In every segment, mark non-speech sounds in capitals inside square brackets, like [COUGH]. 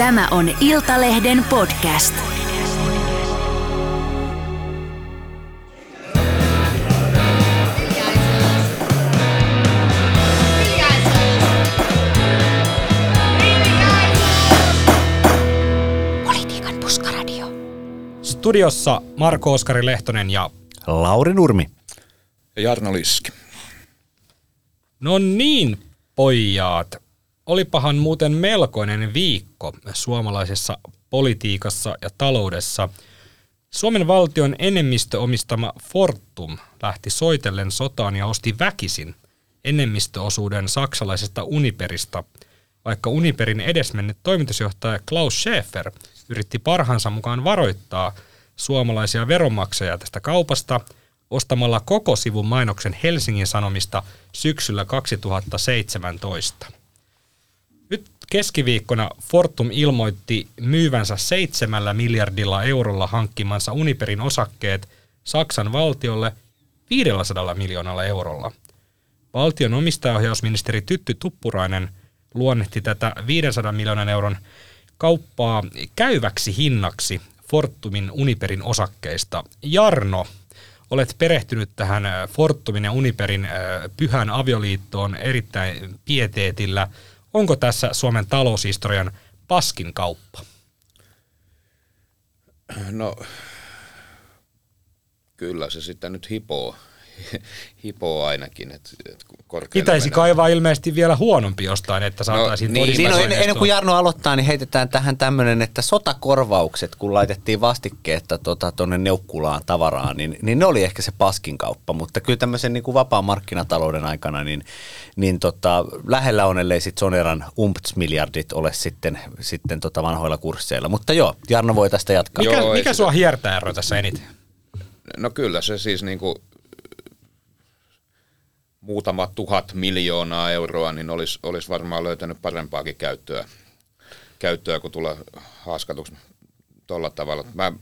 Tämä on Iltalehden podcast. Politiikan puskaradio. Studiossa Marko Oskari Lehtonen ja Lauri Nurmi. Ja Jarno Liski. No niin, pojat. Olipahan muuten melkoinen viikko suomalaisessa politiikassa ja taloudessa. Suomen valtion enemmistöomistama Fortum lähti soitellen sotaan ja osti väkisin enemmistöosuuden saksalaisesta Uniperista, vaikka Uniperin edesmennyt toimitusjohtaja Klaus Schäfer yritti parhaansa mukaan varoittaa suomalaisia veronmaksajia tästä kaupasta ostamalla koko sivun mainoksen Helsingin Sanomista syksyllä 2017. Keskiviikkona Fortum ilmoitti myyvänsä seitsemällä miljardilla eurolla hankkimansa Uniperin osakkeet Saksan valtiolle 500 miljoonalla eurolla. Valtion omistajaohjausministeri Tytty Tuppurainen luonnehti tätä 500 miljoonan euron kauppaa käyväksi hinnaksi Fortumin Uniperin osakkeista. Jarno, olet perehtynyt tähän Fortumin ja Uniperin pyhän avioliittoon erittäin pieteetillä – onko tässä Suomen taloushistorian paskin kauppa? No, kyllä se sitten nyt hipoo, [LAUGHS] hipoo ainakin. Et, et Pitäisi menee. kaivaa ilmeisesti vielä huonompi jostain, että no, saataisiin no, niin, Siinä on, ennen kuin Jarno aloittaa, niin heitetään tähän tämmöinen, että sotakorvaukset, kun laitettiin vastikkeetta tuonne tota, Neukkulaan tavaraan, niin, niin ne oli ehkä se paskin kauppa, mutta kyllä tämmöisen niin kuin vapaan markkinatalouden aikana, niin, niin tota, lähellä on, ellei sitten Soneran umpts-miljardit ole sitten, sitten tota vanhoilla kursseilla. Mutta joo, Jarno voi tästä jatkaa. Mikä, joo, mikä sua hiertää ero tässä eniten? No kyllä se siis niin kuin muutama tuhat miljoonaa euroa, niin olisi, olisi varmaan löytänyt parempaakin käyttöä, käyttöä kun tulla haaskatuksi tuolla tavalla. Mä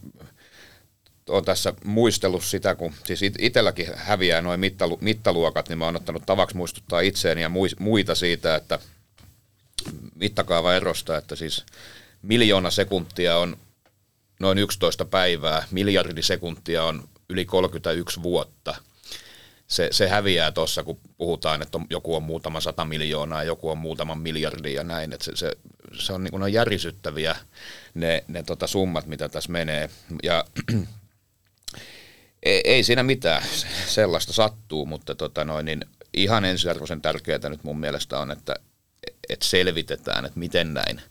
olen tässä muistellut sitä, kun siis itselläkin häviää noin mittalu, mittaluokat, niin mä oon ottanut tavaksi muistuttaa itseäni ja muita siitä, että mittakaava erosta, että siis miljoona sekuntia on noin 11 päivää, miljardi sekuntia on yli 31 vuotta – se, se häviää tuossa, kun puhutaan, että on, joku on muutama sata miljoonaa, joku on muutaman miljardin ja näin. Että se, se, se on, niin kuin, on järisyttäviä ne, ne tota summat, mitä tässä menee. Ja [CLEARS THROAT] ei, ei siinä mitään, [LAUGHS] sellaista sattuu, mutta tota noin, niin ihan ensiarvoisen tärkeää nyt mun mielestä on, että, että selvitetään, että miten näin,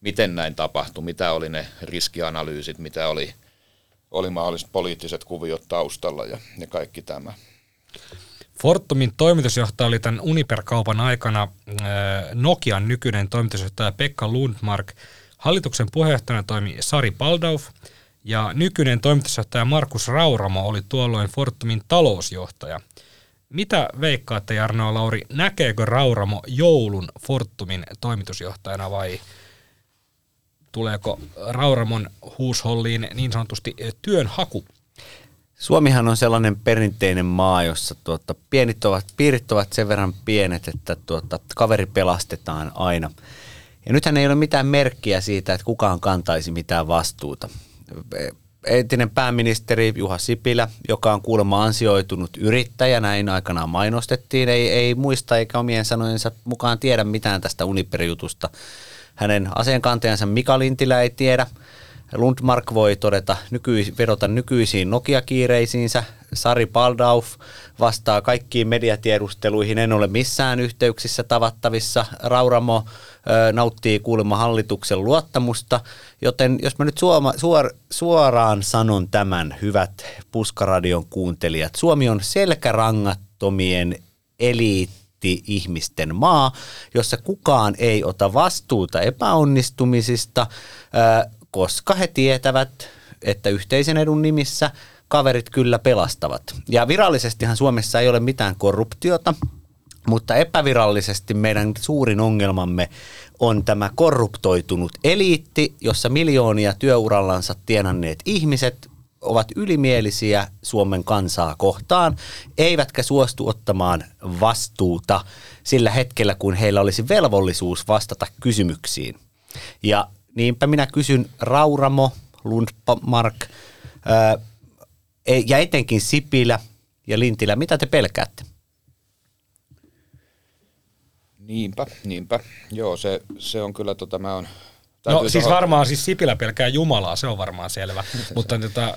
miten näin tapahtui, mitä oli ne riskianalyysit, mitä oli, oli mahdolliset poliittiset kuviot taustalla ja, ja kaikki tämä. Fortumin toimitusjohtaja oli tämän Uniper-kaupan aikana äh, Nokian nykyinen toimitusjohtaja Pekka Lundmark. Hallituksen puheenjohtajana toimi Sari Paldauf ja nykyinen toimitusjohtaja Markus Rauramo oli tuolloin Fortumin talousjohtaja. Mitä veikkaatte Jarno Lauri, näkeekö Rauramo joulun Fortumin toimitusjohtajana vai tuleeko Rauramon huusholliin niin sanotusti työnhaku Suomihan on sellainen perinteinen maa, jossa tuota, pienit ovat, piirit ovat sen verran pienet, että tuota, kaveri pelastetaan aina. Ja nythän ei ole mitään merkkiä siitä, että kukaan kantaisi mitään vastuuta. Entinen pääministeri Juha Sipilä, joka on kuulemma ansioitunut yrittäjä, näin aikanaan mainostettiin, ei, ei muista eikä omien sanojensa mukaan tiedä mitään tästä Uniper-jutusta. Hänen aseenkantajansa Mika Lintilä ei tiedä – Lundmark voi todeta, nykyis, vedota nykyisiin Nokia-kiireisiinsä. Sari Paldauf vastaa kaikkiin mediatiedusteluihin. En ole missään yhteyksissä tavattavissa. Rauramo ö, nauttii kuulemma hallituksen luottamusta. Joten jos mä nyt suoma, suor, suoraan sanon tämän, hyvät Puskaradion kuuntelijat. Suomi on selkärangattomien eliitti ihmisten maa, jossa kukaan ei ota vastuuta epäonnistumisista koska he tietävät, että yhteisen edun nimissä kaverit kyllä pelastavat. Ja virallisestihan Suomessa ei ole mitään korruptiota, mutta epävirallisesti meidän suurin ongelmamme on tämä korruptoitunut eliitti, jossa miljoonia työurallansa tienanneet ihmiset ovat ylimielisiä Suomen kansaa kohtaan, eivätkä suostu ottamaan vastuuta sillä hetkellä, kun heillä olisi velvollisuus vastata kysymyksiin. Ja niinpä minä kysyn Rauramo, Lundmark ää, e- ja etenkin Sipilä ja Lintilä, mitä te pelkäätte? Niinpä, niinpä. Joo, se, se on kyllä, tota, mä on... No siis varmaan siis Sipilä pelkää Jumalaa, se on varmaan selvä, [LAUGHS] mutta tota,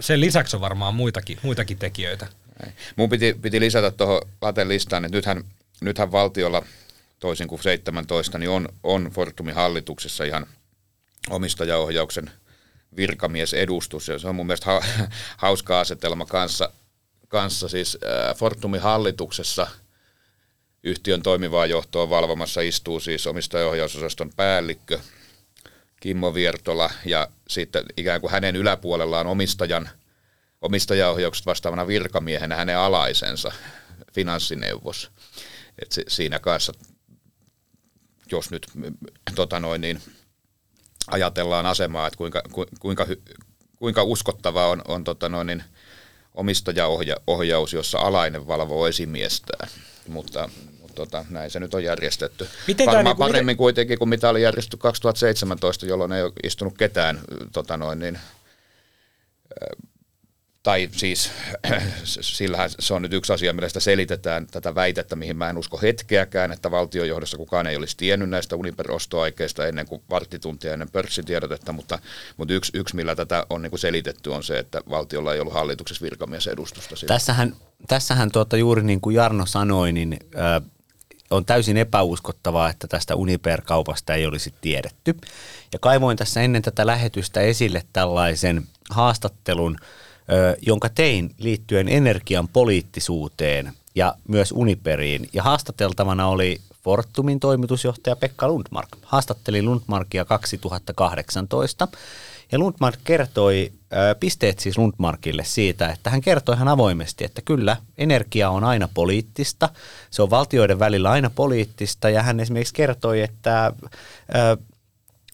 sen lisäksi on varmaan muitakin, muitakin tekijöitä. Mun piti, piti lisätä tuohon Laten listaan, että nythän, nythän valtiolla toisin kuin 17, niin on, on Fortumin hallituksessa ihan omistajaohjauksen virkamiesedustus. Ja se on mun mielestä ha, [LAUGHS] hauska asetelma kanssa, kanssa siis äh, Fortumin hallituksessa yhtiön toimivaa johtoa valvomassa istuu siis omistajaohjausosaston päällikkö Kimmo Viertola ja sitten ikään kuin hänen yläpuolellaan omistajan – omistajaohjauksesta vastaavana virkamiehenä hänen alaisensa finanssineuvos. Et siinä kanssa, jos nyt tota noin, niin ajatellaan asemaa, että kuinka, kuinka, kuinka uskottava on, on tota noin, niin omistajaohjaus, jossa alainen valvoo esimiestään. Mutta, mutta tota, näin se nyt on järjestetty. Miten Varmaan niin, paremmin miten... kuitenkin kuin mitä oli järjestetty 2017, jolloin ei ole istunut ketään tota noin, niin, tai siis [CLEARS THROAT] sillähän se on nyt yksi asia, millä sitä selitetään tätä väitettä, mihin mä en usko hetkeäkään, että valtiojohdossa kukaan ei olisi tiennyt näistä Uniper-ostoaikeista ennen kuin varttituntia ennen pörssitiedotetta, mutta, mutta yksi, yksi, millä tätä on niin kuin selitetty, on se, että valtiolla ei ollut hallituksessa virkamiesedustusta. Siitä. Tässähän, tässähän tuota, juuri niin kuin Jarno sanoi, niin äh, on täysin epäuskottavaa, että tästä Uniper-kaupasta ei olisi tiedetty. Ja kaivoin tässä ennen tätä lähetystä esille tällaisen haastattelun – jonka tein liittyen energian poliittisuuteen ja myös Uniperiin. Ja haastateltavana oli Fortumin toimitusjohtaja Pekka Lundmark. Haastatteli Lundmarkia 2018 ja Lundmark kertoi pisteet siis Lundmarkille siitä, että hän kertoi ihan avoimesti, että kyllä energia on aina poliittista, se on valtioiden välillä aina poliittista ja hän esimerkiksi kertoi, että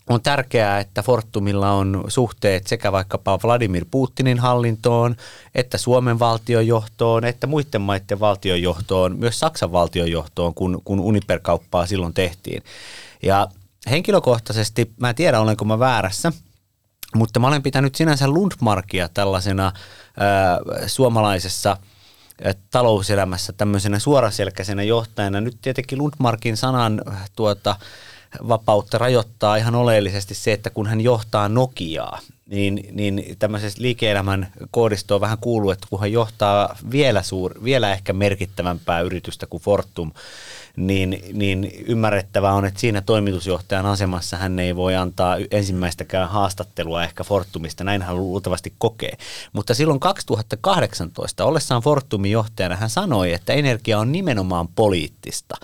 on tärkeää, että Fortumilla on suhteet sekä vaikkapa Vladimir Putinin hallintoon, että Suomen valtiojohtoon, että muiden maiden valtiojohtoon, myös Saksan valtiojohtoon, kun, kun Uniper-kauppaa silloin tehtiin. Ja henkilökohtaisesti, mä en tiedä olenko mä väärässä, mutta mä olen pitänyt sinänsä Lundmarkia tällaisena ää, suomalaisessa talouselämässä tämmöisenä suoraselkäisenä johtajana. Nyt tietenkin Lundmarkin sanan tuota, vapautta rajoittaa ihan oleellisesti se, että kun hän johtaa Nokiaa, niin, niin tämmöisessä liike-elämän koodistoon vähän kuuluu, että kun hän johtaa vielä, suur, vielä ehkä merkittävämpää yritystä kuin Fortum, niin, niin ymmärrettävää on, että siinä toimitusjohtajan asemassa hän ei voi antaa ensimmäistäkään haastattelua ehkä Fortumista, näin hän luultavasti kokee. Mutta silloin 2018 ollessaan Fortumin johtajana hän sanoi, että energia on nimenomaan poliittista.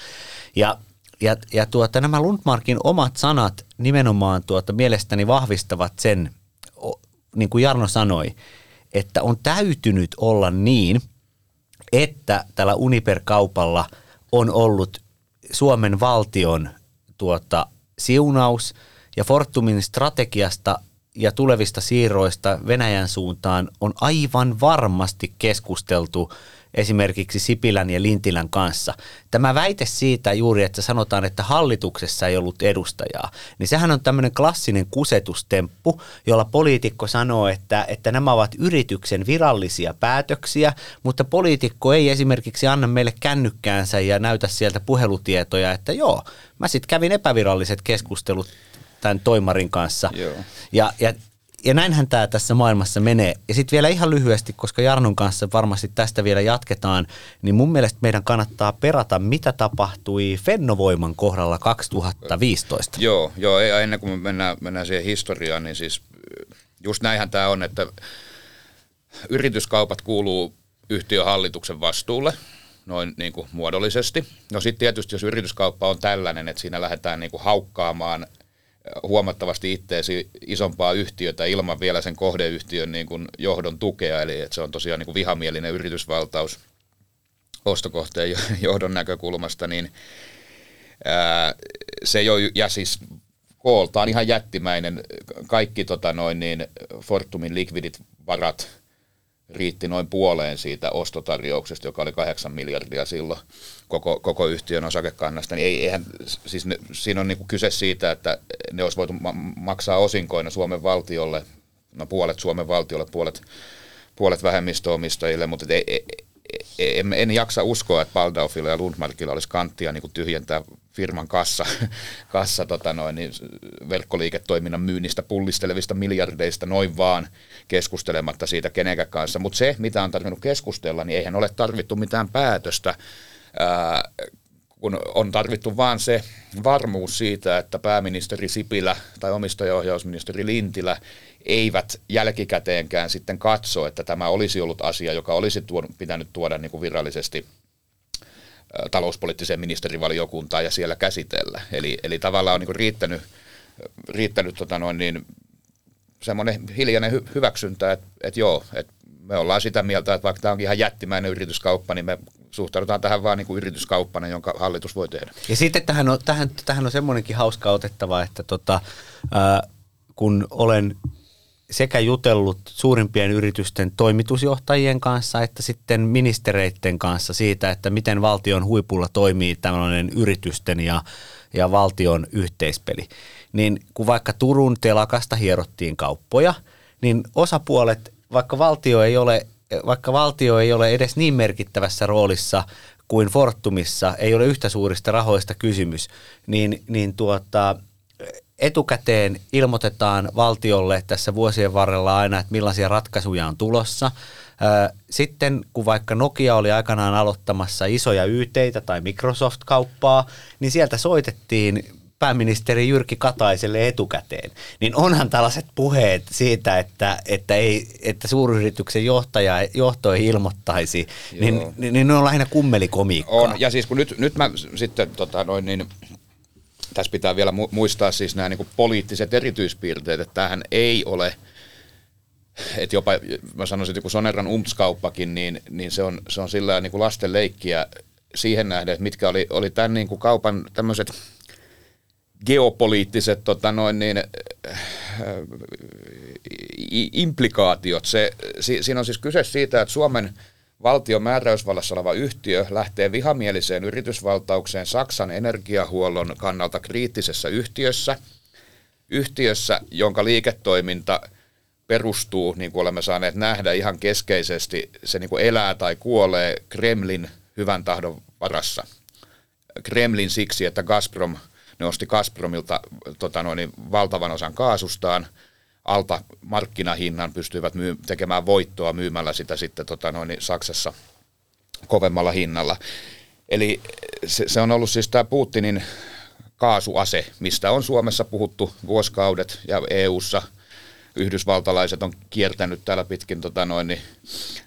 Ja ja, ja tuota, nämä Lundmarkin omat sanat nimenomaan tuota, mielestäni vahvistavat sen, niin kuin Jarno sanoi, että on täytynyt olla niin, että tällä Uniper-kaupalla on ollut Suomen valtion tuota, siunaus ja Fortumin strategiasta ja tulevista siirroista Venäjän suuntaan on aivan varmasti keskusteltu esimerkiksi Sipilän ja Lintilän kanssa. Tämä väite siitä juuri, että sanotaan, että hallituksessa ei ollut edustajaa, niin sehän on tämmöinen klassinen kusetustemppu, jolla poliitikko sanoo, että, että nämä ovat yrityksen virallisia päätöksiä, mutta poliitikko ei esimerkiksi anna meille kännykkäänsä ja näytä sieltä puhelutietoja, että joo, mä sitten kävin epäviralliset keskustelut tämän toimarin kanssa. Joo. Ja, ja ja näinhän tämä tässä maailmassa menee. Ja sitten vielä ihan lyhyesti, koska Jarnon kanssa varmasti tästä vielä jatketaan, niin mun mielestä meidän kannattaa perata, mitä tapahtui Fennovoiman kohdalla 2015. Joo, joo ennen kuin me mennään, mennään siihen historiaan, niin siis just näinhän tämä on, että yrityskaupat kuuluu yhtiön hallituksen vastuulle, noin niin kuin muodollisesti. No sitten tietysti, jos yrityskauppa on tällainen, että siinä lähdetään niin kuin haukkaamaan – huomattavasti itteesi isompaa yhtiötä ilman vielä sen kohdeyhtiön niin kuin johdon tukea, eli että se on tosiaan niin kuin vihamielinen yritysvaltaus ostokohteen [LAUGHS] johdon näkökulmasta, niin ää, se jo, ja siis kooltaan ihan jättimäinen, kaikki tota noin, niin Fortumin likvidit varat riitti noin puoleen siitä ostotarjouksesta, joka oli 8 miljardia silloin koko, koko yhtiön osakekannasta, niin ei, eihän, siis ne, siinä on niin kyse siitä, että ne olisi voitu ma- maksaa osinkoina Suomen valtiolle, no puolet Suomen valtiolle, puolet, puolet vähemmistöomistajille, mutta ei, ei, en, en jaksa uskoa, että Baldaufilla ja Lundmarkilla olisi kanttia niin kuin tyhjentää firman kassa, [LAUGHS] kassa tota noin, niin verkkoliiketoiminnan myynnistä pullistelevista miljardeista noin vaan keskustelematta siitä kenenkään kanssa. Mutta se, mitä on tarvinnut keskustella, niin eihän ole tarvittu mitään päätöstä, ää, kun on tarvittu vain se varmuus siitä, että pääministeri Sipilä tai omistajaohjausministeri Lintilä eivät jälkikäteenkään sitten katso, että tämä olisi ollut asia, joka olisi tuon, pitänyt tuoda niin kuin virallisesti talouspoliittiseen ministerivaliokuntaan ja siellä käsitellä. Eli, eli tavallaan on niin riittänyt, riittänyt tota noin niin, semmoinen hiljainen hy, hyväksyntä, että, että joo, että me ollaan sitä mieltä, että vaikka tämä onkin ihan jättimäinen yrityskauppa, niin me suhtaudutaan tähän vaan niin kuin yrityskauppana, jonka hallitus voi tehdä. Ja sitten tähän on, tähän, tähän on semmoinenkin hauska otettava, että tota, ää, kun olen sekä jutellut suurimpien yritysten toimitusjohtajien kanssa että sitten ministereiden kanssa siitä, että miten valtion huipulla toimii tämmöinen yritysten ja, ja valtion yhteispeli. Niin kun vaikka Turun telakasta hierottiin kauppoja, niin osapuolet, vaikka valtio ei ole, vaikka valtio ei ole edes niin merkittävässä roolissa kuin Fortumissa, ei ole yhtä suurista rahoista kysymys, niin, niin tuota, etukäteen ilmoitetaan valtiolle tässä vuosien varrella aina, että millaisia ratkaisuja on tulossa. Sitten kun vaikka Nokia oli aikanaan aloittamassa isoja YTitä tai Microsoft-kauppaa, niin sieltä soitettiin pääministeri Jyrki Kataiselle etukäteen, niin onhan tällaiset puheet siitä, että, että, ei, että suuryrityksen johtaja, johto ei ilmoittaisi, niin, niin, niin ne on lähinnä kummelikomiikkaa. On, ja siis kun nyt, nyt mä sitten tota, noin, niin tässä pitää vielä muistaa siis nämä niin poliittiset erityispiirteet, että tämähän ei ole, että jopa mä sanoisin, että joku Soneran umtskauppakin, niin, niin se on, se on sillä niin lasten leikkiä siihen nähden, että mitkä oli, oli tämän niin kuin kaupan tämmöiset geopoliittiset tota noin niin, äh, implikaatiot. Se, si, siinä on siis kyse siitä, että Suomen valtion määräysvallassa oleva yhtiö lähtee vihamieliseen yritysvaltaukseen Saksan energiahuollon kannalta kriittisessä yhtiössä, yhtiössä, jonka liiketoiminta perustuu, niin kuin olemme saaneet nähdä ihan keskeisesti, se niin kuin elää tai kuolee Kremlin hyvän tahdon varassa. Kremlin siksi, että Gazprom, ne osti Gazpromilta tota noin, valtavan osan kaasustaan – alta markkinahinnan pystyivät myy- tekemään voittoa myymällä sitä sitten tota noin, niin Saksassa kovemmalla hinnalla. Eli se, se on ollut siis tämä Putinin kaasuase, mistä on Suomessa puhuttu vuosikaudet ja EU:ssa yhdysvaltalaiset on kiertänyt täällä pitkin tota noin, niin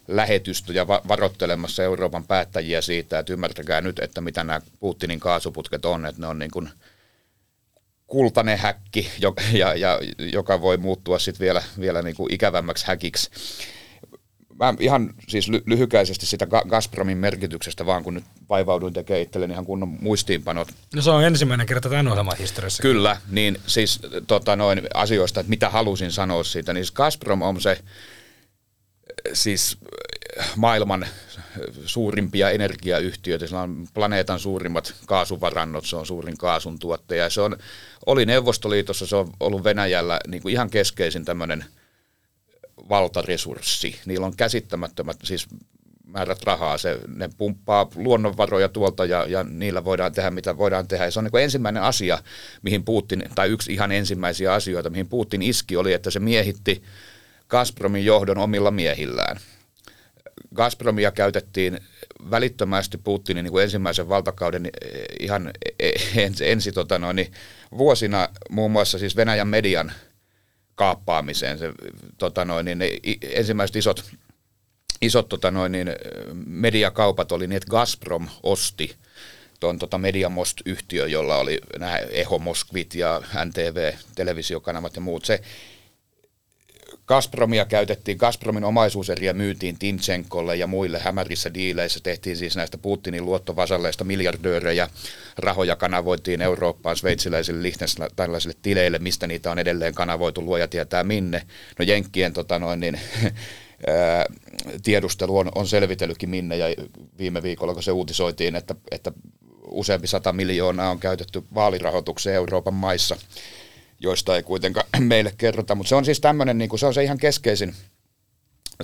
lähetystä va- varoittelemassa Euroopan päättäjiä siitä, että ymmärtäkää nyt, että mitä nämä Putinin kaasuputket on, että ne on niin kuin – kultainen häkki, joka, ja, ja, joka voi muuttua sitten vielä, vielä niin kuin ikävämmäksi häkiksi. Mä ihan siis ly- lyhykäisesti sitä Gazpromin merkityksestä, vaan kun nyt vaivauduin tekemään itselleni ihan kunnon muistiinpanot. No se on ensimmäinen kerta tämän ohjelman historiassa. Kyllä, niin siis tota, noin asioista, että mitä halusin sanoa siitä, niin siis Gazprom on se siis maailman suurimpia energiayhtiöitä. Sillä on planeetan suurimmat kaasuvarannot, se on suurin kaasun tuottaja. Se on, oli Neuvostoliitossa, se on ollut Venäjällä niin kuin ihan keskeisin tämmöinen valtaresurssi. Niillä on käsittämättömät siis määrät rahaa. Se, ne pumppaa luonnonvaroja tuolta ja, ja niillä voidaan tehdä mitä voidaan tehdä. Ja se on niin ensimmäinen asia, mihin Putin, tai yksi ihan ensimmäisiä asioita, mihin Putin iski, oli, että se miehitti Gazpromin johdon omilla miehillään. Gazpromia käytettiin välittömästi Putinin niin kuin ensimmäisen valtakauden eh, ihan e, e, ensi, ensi tota noin, niin vuosina muun muassa siis Venäjän median kaappaamiseen. Se, tota noin, niin ne ensimmäiset isot, isot tota noin, niin mediakaupat oli niin, että Gazprom osti tuon tota Mediamost-yhtiö, jolla oli nämä Eho Moskvit ja NTV, televisiokanavat ja muut. Se Gazpromia käytettiin, Gazpromin omaisuuseriä myytiin Tinchenkolle ja muille hämärissä diileissä. Tehtiin siis näistä Putinin luottovasalleista miljardöörejä. Rahoja kanavoitiin Eurooppaan sveitsiläisille lichtensteinilaisille tileille, mistä niitä on edelleen kanavoitu, luoja tietää minne. No Jenkkien tota noin, niin, [LAUGHS] tiedustelu on, on selvitellytkin minne ja viime viikolla, kun se uutisoitiin, että, että useampi sata miljoonaa on käytetty vaalirahoitukseen Euroopan maissa – joista ei kuitenkaan [CLEARS THROAT] meille kerrota. Mutta se on siis tämmöinen, niin se on se ihan keskeisin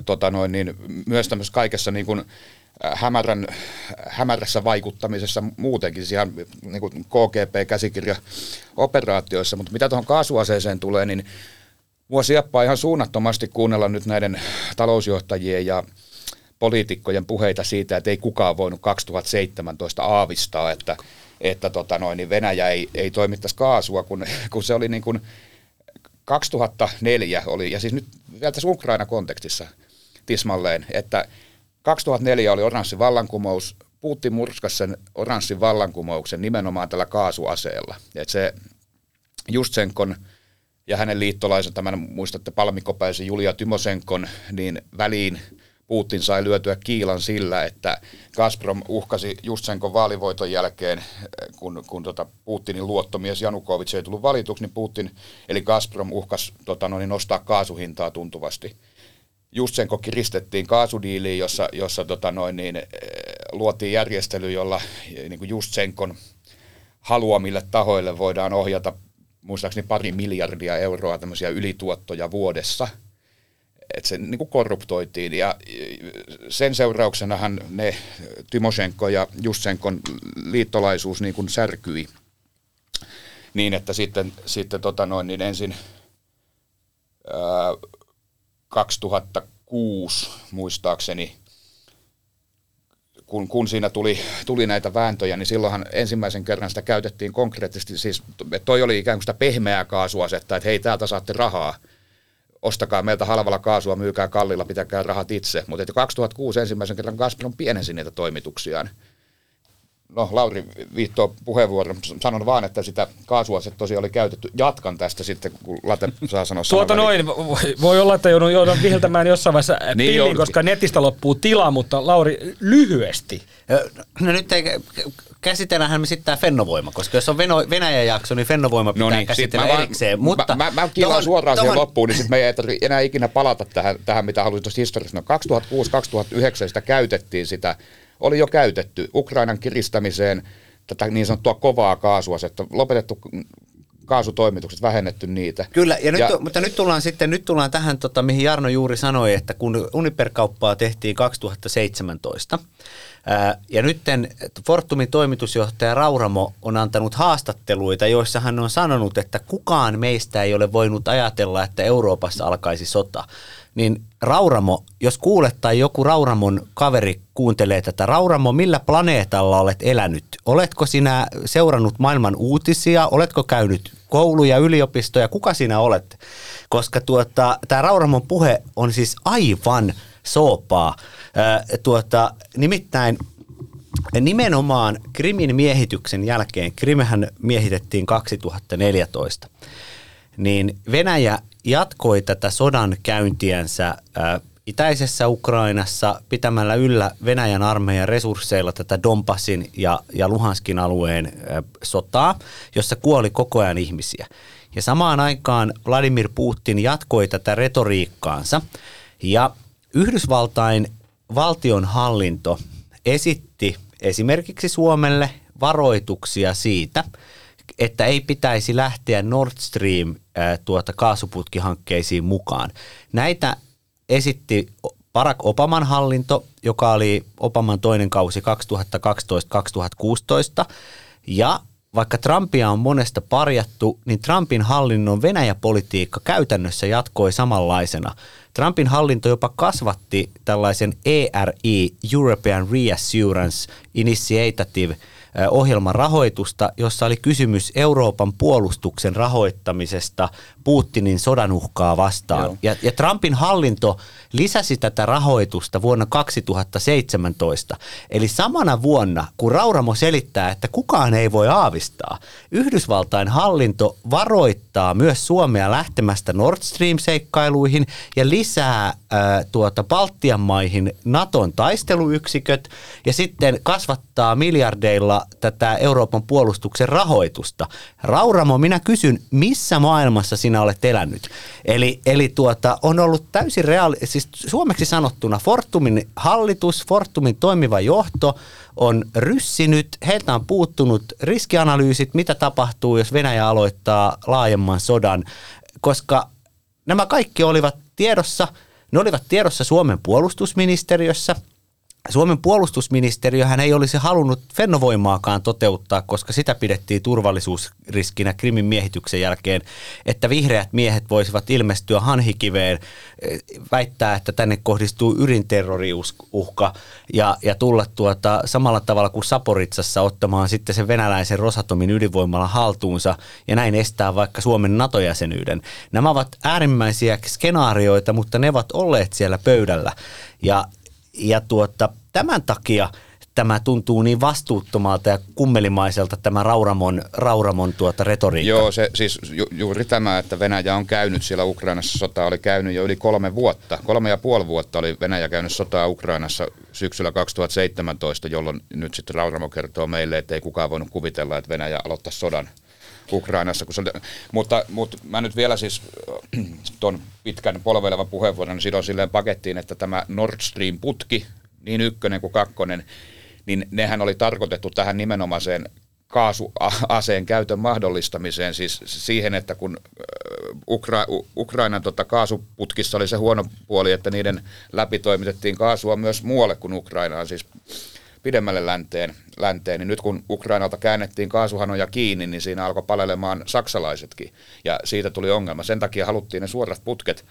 tota noin, niin, myös tämmöisessä kaikessa niin kuin, hämärän, hämärässä vaikuttamisessa muutenkin, siis ihan niin kuin KGP-käsikirja-operaatioissa, mutta mitä tuohon kaasuaseeseen tulee, niin vuosi ihan suunnattomasti kuunnella nyt näiden talousjohtajien ja poliitikkojen puheita siitä, että ei kukaan voinut 2017 aavistaa, että, että tota noin, niin Venäjä ei, ei toimittaisi kaasua, kun, kun se oli niin kuin 2004 oli, ja siis nyt vielä tässä Ukraina-kontekstissa tismalleen, että 2004 oli oranssi vallankumous, Putin murskasi sen oranssin vallankumouksen nimenomaan tällä kaasuaseella. Että se Justsenkon ja hänen liittolaisen, tämän muistatte Palmikopäisen Julia Tymosenkon, niin väliin Putin sai lyötyä kiilan sillä, että Gazprom uhkasi Justsenkon vaalivoiton jälkeen, kun, kun tota Putinin luottomies Janukovic ei tullut valituksi, niin Putin, eli Gazprom uhkasi tota, no, niin nostaa kaasuhintaa tuntuvasti. Justsenko kiristettiin kaasudiiliin, jossa, jossa tota noin, niin, luotiin järjestely, jolla niin kuin Justsenkon haluamille tahoille voidaan ohjata muistaakseni pari miljardia euroa tämmöisiä ylituottoja vuodessa. Että se niin kuin korruptoitiin. Ja sen seurauksenahan ne Tymoshenko ja Jussenkon liittolaisuus niin kuin särkyi. Niin, että sitten, sitten tota noin, niin ensin ää, 2006 muistaakseni kun, kun siinä tuli, tuli näitä vääntöjä, niin silloinhan ensimmäisen kerran sitä käytettiin konkreettisesti, siis toi oli ikään kuin sitä pehmeää kaasuasetta, että hei, täältä saatte rahaa, ostakaa meiltä halvalla kaasua, myykää kallilla, pitäkää rahat itse. Mutta 2006 ensimmäisen kerran Gazprom pienensi niitä toimituksiaan no Lauri viittoo puheenvuoron, sanon vaan, että sitä se tosiaan oli käytetty. Jatkan tästä sitten, kun Late saa sanoa Tuota noin, voi olla, että joudun, joudun viheltämään jossain vaiheessa niin pilliin, koska netistä loppuu tila, mutta Lauri, lyhyesti. No nyt ei, käsitellähän me sitten tämä Fennovoima, koska jos on Veno, Venäjän jakso, niin Fennovoima pitää no niin, käsitellä mä erikseen. Vaan, mutta mä, mä, mä kilaan tohon, suoraan tohon, siihen loppuun, niin sitten me ei tarvitse enää ikinä palata tähän, tähän mitä haluaisin tuosta historiasta. No 2006-2009 sitä käytettiin sitä oli jo käytetty Ukrainan kiristämiseen tätä niin sanottua kovaa kaasuasetta, lopetettu kaasutoimitukset, vähennetty niitä. Kyllä, ja nyt, ja, mutta nyt tullaan sitten nyt tullaan tähän, tota, mihin Jarno juuri sanoi, että kun Uniper-kauppaa tehtiin 2017, ää, ja nyt Fortumin toimitusjohtaja Rauramo on antanut haastatteluita, joissa hän on sanonut, että kukaan meistä ei ole voinut ajatella, että Euroopassa alkaisi sota niin Rauramo, jos kuulet tai joku Rauramon kaveri kuuntelee tätä, Rauramo, millä planeetalla olet elänyt? Oletko sinä seurannut maailman uutisia? Oletko käynyt kouluja, yliopistoja? Kuka sinä olet? Koska tuota, tämä Rauramon puhe on siis aivan soopaa. Tuota, nimittäin nimenomaan Krimin miehityksen jälkeen, Krimehän miehitettiin 2014, niin Venäjä jatkoi tätä sodan käyntiänsä itäisessä Ukrainassa pitämällä yllä Venäjän armeijan resursseilla tätä Donbassin ja, ja Luhanskin alueen sotaa, jossa kuoli koko ajan ihmisiä. Ja samaan aikaan Vladimir Putin jatkoi tätä retoriikkaansa ja Yhdysvaltain valtionhallinto esitti esimerkiksi Suomelle varoituksia siitä, että ei pitäisi lähteä Nord Stream tuota kaasuputkihankkeisiin mukaan. Näitä esitti Barack Obaman hallinto, joka oli Obaman toinen kausi 2012-2016, ja vaikka Trumpia on monesta parjattu, niin Trumpin hallinnon Venäjä-politiikka käytännössä jatkoi samanlaisena. Trumpin hallinto jopa kasvatti tällaisen ERI, European Reassurance Initiative – ohjelman rahoitusta, jossa oli kysymys Euroopan puolustuksen rahoittamisesta Putinin sodan uhkaa vastaan. Ja, ja Trumpin hallinto lisäsi tätä rahoitusta vuonna 2017. Eli samana vuonna, kun Rauramo selittää, että kukaan ei voi aavistaa, Yhdysvaltain hallinto varoittaa myös Suomea lähtemästä Nord Stream-seikkailuihin ja lisää ää, tuota Baltian maihin Naton taisteluyksiköt ja sitten kasvattaa miljardeilla tätä Euroopan puolustuksen rahoitusta. Rauramo, minä kysyn, missä maailmassa sinä olet elänyt? Eli, eli tuota, on ollut täysin reaali, siis suomeksi sanottuna Fortumin hallitus, Fortumin toimiva johto on ryssinyt, heiltä on puuttunut riskianalyysit, mitä tapahtuu, jos Venäjä aloittaa laajemman sodan, koska nämä kaikki olivat tiedossa, ne olivat tiedossa Suomen puolustusministeriössä – Suomen puolustusministeriöhän ei olisi halunnut fennovoimaakaan toteuttaa, koska sitä pidettiin turvallisuusriskinä Krimin miehityksen jälkeen, että vihreät miehet voisivat ilmestyä hanhikiveen, eh, väittää, että tänne kohdistuu ydinterroriuhka ja, ja tulla tuota, samalla tavalla kuin Saporitsassa ottamaan sitten sen venäläisen Rosatomin ydinvoimalla haltuunsa ja näin estää vaikka Suomen NATO-jäsenyyden. Nämä ovat äärimmäisiä skenaarioita, mutta ne ovat olleet siellä pöydällä. Ja ja tuota, tämän takia tämä tuntuu niin vastuuttomalta ja kummelimaiselta tämä Rauramon, Rauramon tuota retoriikka. Joo, se siis ju, juuri tämä, että Venäjä on käynyt siellä Ukrainassa, sota oli käynyt jo yli kolme vuotta. Kolme ja puoli vuotta oli Venäjä käynyt sotaa Ukrainassa syksyllä 2017, jolloin nyt sitten Rauramo kertoo meille, että ei kukaan voinut kuvitella, että Venäjä aloittaa sodan Ukrainassa. Kun se mutta, mutta mä nyt vielä siis tuon pitkän polveilevan puheenvuoron sidon silleen pakettiin, että tämä Nord Stream-putki, niin ykkönen kuin kakkonen, niin nehän oli tarkoitettu tähän nimenomaiseen kaasuaseen käytön mahdollistamiseen, siis siihen, että kun Ukra- Ukrainan tota kaasuputkissa oli se huono puoli, että niiden läpi toimitettiin kaasua myös muualle kuin Ukrainaan, siis pidemmälle länteen, länteen, niin nyt kun Ukrainalta käännettiin kaasuhanoja kiinni, niin siinä alkoi palelemaan saksalaisetkin, ja siitä tuli ongelma. Sen takia haluttiin ne suorat putket,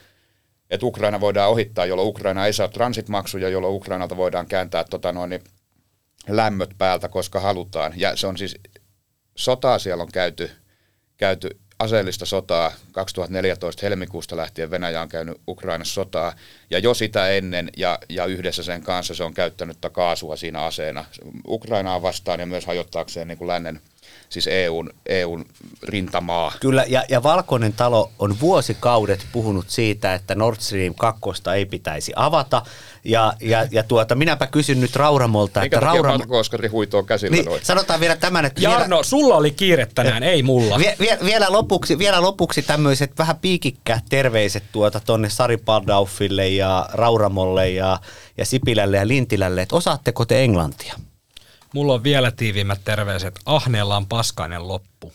että Ukraina voidaan ohittaa, jolloin Ukraina ei saa transitmaksuja, jolloin Ukrainalta voidaan kääntää tota noin, niin lämmöt päältä, koska halutaan. Ja se on siis, sotaa siellä on käyty, käyty aseellista sotaa 2014 helmikuusta lähtien Venäjä on käynyt Ukrainassa sotaa ja jo sitä ennen ja, ja yhdessä sen kanssa se on käyttänyt kaasua siinä aseena. Ukrainaa vastaan ja myös hajottaakseen niin kuin lännen siis EUn, EUn rintamaa. Kyllä, ja, ja Valkoinen talo on vuosikaudet puhunut siitä, että Nord Stream 2 ei pitäisi avata. Ja, ja, ja tuota, minäpä kysyn nyt Rauramolta, Eikä että Rauramo... Marko Oskari huitoo käsillä niin, noin. Sanotaan vielä tämän, että... Jarno, vielä... sulla oli kiire tänään, ei mulla. Vie, vie, vielä, lopuksi, vielä lopuksi tämmöiset vähän piikikkäät terveiset tuota tonne Sari Paldauffille ja Rauramolle ja, ja Sipilälle ja Lintilälle, että osaatteko te englantia? Mulla on vielä tiiviimmät terveiset. Ahneella on paskainen loppu.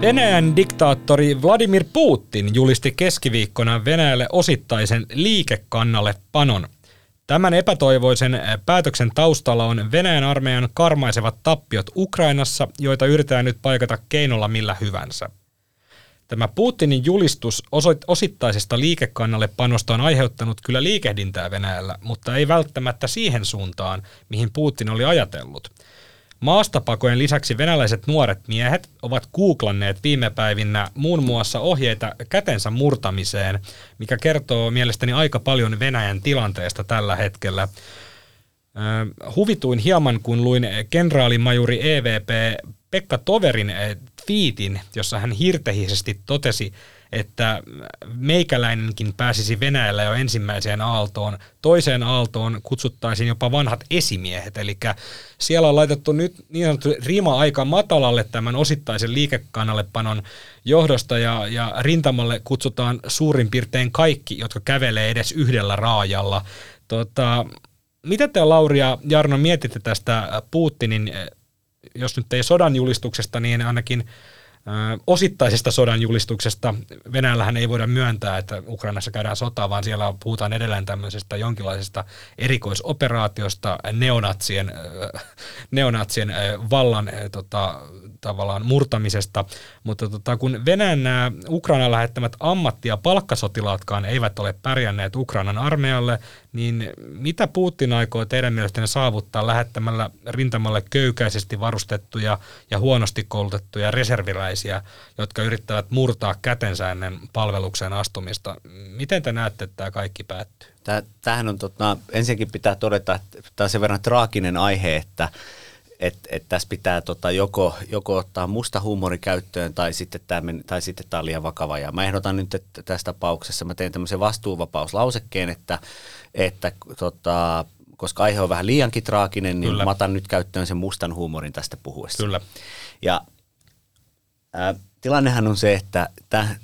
Venäjän diktaattori Vladimir Putin julisti keskiviikkona Venäjälle osittaisen liikekannalle panon. Tämän epätoivoisen päätöksen taustalla on Venäjän armeijan karmaisevat tappiot Ukrainassa, joita yritetään nyt paikata keinolla millä hyvänsä. Tämä Putinin julistus osittaisesta liikekannalle panosta on aiheuttanut kyllä liikehdintää Venäjällä, mutta ei välttämättä siihen suuntaan, mihin Putin oli ajatellut. Maastapakojen lisäksi venäläiset nuoret miehet ovat googlanneet viime päivinä muun muassa ohjeita kätensä murtamiseen, mikä kertoo mielestäni aika paljon Venäjän tilanteesta tällä hetkellä. Huvituin hieman, kun luin kenraalimajuri EVP Pekka Toverin twiitin, jossa hän hirtehisesti totesi, että meikäläinenkin pääsisi Venäjällä jo ensimmäiseen aaltoon. Toiseen aaltoon kutsuttaisiin jopa vanhat esimiehet, eli siellä on laitettu nyt niin sanottu rima aika matalalle tämän osittaisen liikekannallepanon johdosta ja, ja rintamalle kutsutaan suurin piirtein kaikki, jotka kävelee edes yhdellä raajalla. Tota, mitä te Lauri ja Jarno mietitte tästä Putinin jos nyt ei sodan julistuksesta, niin ainakin osittaisesta sodan julistuksesta. Venäjällähän ei voida myöntää, että Ukrainassa käydään sotaa, vaan siellä puhutaan edelleen tämmöisestä jonkinlaisesta erikoisoperaatiosta neonatsien, neonatsien vallan tota, tavallaan murtamisesta. Mutta tota, kun Venäjän nämä Ukrainan lähettämät ammatti- ja palkkasotilaatkaan eivät ole pärjänneet Ukrainan armeijalle, niin mitä Putin aikoo teidän mielestänne saavuttaa lähettämällä rintamalle köykäisesti varustettuja ja huonosti koulutettuja reserviläisiä, jotka yrittävät murtaa kätensä ennen palvelukseen astumista? Miten te näette, että tämä kaikki päättyy? Tämähän on, tota, ensinnäkin pitää todeta, että tämä on sen verran traaginen aihe, että että et tässä pitää tota joko, joko ottaa musta huumori käyttöön tai sitten, tämä, tai sitten on liian vakava. Ja mä ehdotan nyt, että tässä tapauksessa mä teen tämmöisen vastuuvapauslausekkeen, että, että tota, koska aihe on vähän liiankin traaginen, niin Kyllä. mä otan nyt käyttöön sen mustan huumorin tästä puhuessa. Kyllä. Ja ää, tilannehan on se, että täh,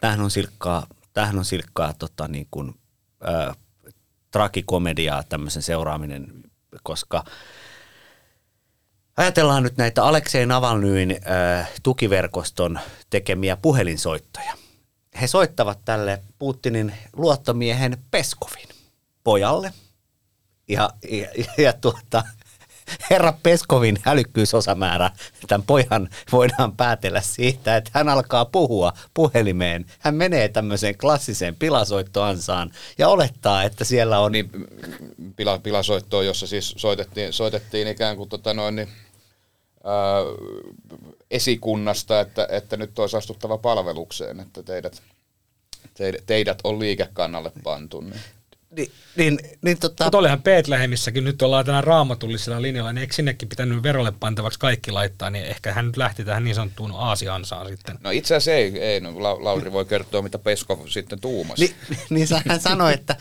tämähän on silkkaa, tämähän on silkkaa tota, niin kuin, ää, tragikomediaa tämmöisen seuraaminen, koska ajatellaan nyt näitä Aleksei Navalnyin ää, tukiverkoston tekemiä puhelinsoittoja. He soittavat tälle Putinin luottomiehen Peskovin pojalle. Ja, ja, ja tuota, herra Peskovin älykkyysosamäärä, tämän pojan voidaan päätellä siitä, että hän alkaa puhua puhelimeen. Hän menee tämmöiseen klassiseen pilasoittoansaan ja olettaa, että siellä on... Niin, pila, pilasoittoa, jossa siis soitettiin, soitettiin ikään kuin tota noin, niin, ää, esikunnasta, että, että nyt olisi astuttava palvelukseen, että teidät, teidät, teidät on liikekannalle pantu. Niin. Niin, niin, niin tota, Mutta olihan Beetlehemissäkin, nyt ollaan tänä raamatullisella linjalla, niin eikö sinnekin pitänyt verolle pantavaksi kaikki laittaa, niin ehkä hän nyt lähti tähän niin sanottuun aasiansaan sitten. No itse asiassa ei, ei no, La- Lauri voi kertoa, mitä Peskov sitten tuumasi. Niin, niin hän sanoi, että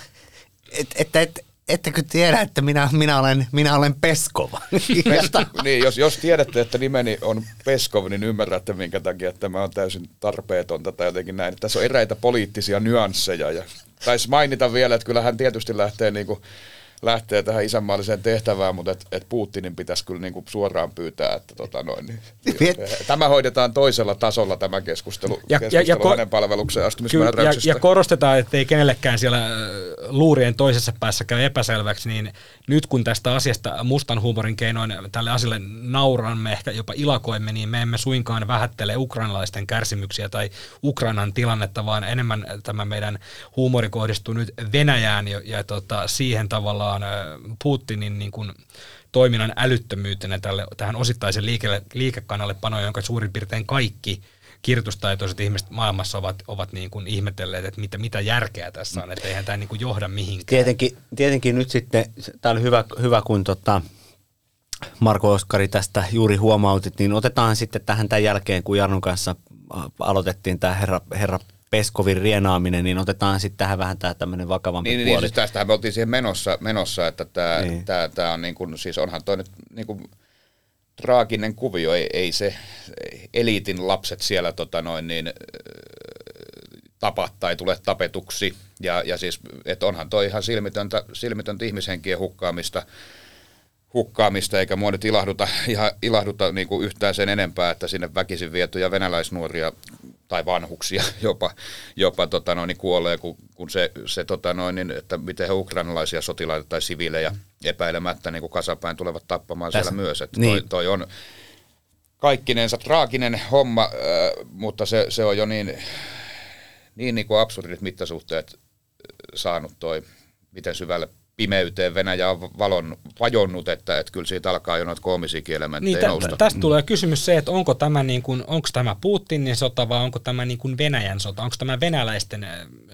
et, että et, ettekö tiedä, että minä, minä, olen, minä olen Peskova. Pes- niin, jos, jos tiedätte, että nimeni on Peskov, niin ymmärrätte, minkä takia tämä on täysin tarpeetonta tai jotenkin näin. Tässä on eräitä poliittisia nyansseja. Ja taisi mainita vielä, että kyllä hän tietysti lähtee, niin kuin, lähtee tähän isänmaalliseen tehtävään, mutta et, et Putinin pitäisi kyllä niin kuin suoraan pyytää, että tota noin, niin, tämä hoidetaan toisella tasolla tämä keskustelu, Ja- ja, ja- ja keskustelu ko- hänen palvelukseen Kyllä, ja, astumismääräyksestä. ja korostetaan, että ei kenellekään siellä äh, luurien toisessa päässä käy epäselväksi, niin nyt kun tästä asiasta mustan huumorin keinoin tälle asialle nauramme, ehkä jopa ilakoimme, niin me emme suinkaan vähättele ukrainalaisten kärsimyksiä tai Ukrainan tilannetta, vaan enemmän tämä meidän huumori kohdistuu nyt Venäjään ja, ja tota, siihen tavallaan äh, Putinin niin kuin, toiminnan älyttömyytenä tälle, tähän osittaisen liike, liikekannalle panoon, jonka suurin piirtein kaikki kirjoitustaitoiset ihmiset maailmassa ovat, ovat niin kuin ihmetelleet, että mitä, mitä järkeä tässä on, että eihän tämä niin kuin johda mihinkään. tietenkin, tietenkin nyt sitten, tämä oli hyvä, hyvä kun tota Marko Oskari tästä juuri huomautit, niin otetaan sitten tähän tämän jälkeen, kun Jarnon kanssa aloitettiin tämä herra, herra Peskovin rienaaminen, niin otetaan sitten tähän vähän tämä tämmöinen vakavampi Niin, niin, niin puoli. siis tästähän me oltiin siihen menossa, menossa että tämä, Niin. niin. tämä, tämä on niin kuin, siis onhan toi nyt niin kuin traaginen kuvio, ei, ei se eliitin lapset siellä tota noin niin, tapa tai tule tapetuksi. Ja, ja siis, että onhan toi ihan silmitöntä, silmitöntä ihmishenkien hukkaamista, hukkaamista, eikä mua nyt ilahduta, ihan, ilahduta niin kuin yhtään sen enempää, että sinne väkisin vietyjä venäläisnuoria tai vanhuksia [LAUGHS] jopa, jopa tota noin, niin kuolee, kun, kun se, se tota noin, niin, että miten he ukrainalaisia sotilaita tai siviilejä epäilemättä niin kuin kasapäin tulevat tappamaan Tässä- siellä myös. Että niin. toi, toi on kaikkinensa traaginen homma, äh, mutta se, se on jo niin, niin, niin kuin absurdit mittasuhteet äh, saanut toi, miten syvälle pimeyteen Venäjä on valon, vajonnut, että, että kyllä siitä alkaa jo noita koomisiakin elementtejä Niin, nousta. tä, tästä tulee kysymys se, että onko tämä, niin kuin, onko tämä Putinin sota vai onko tämä niin kuin Venäjän sota, onko tämä venäläisten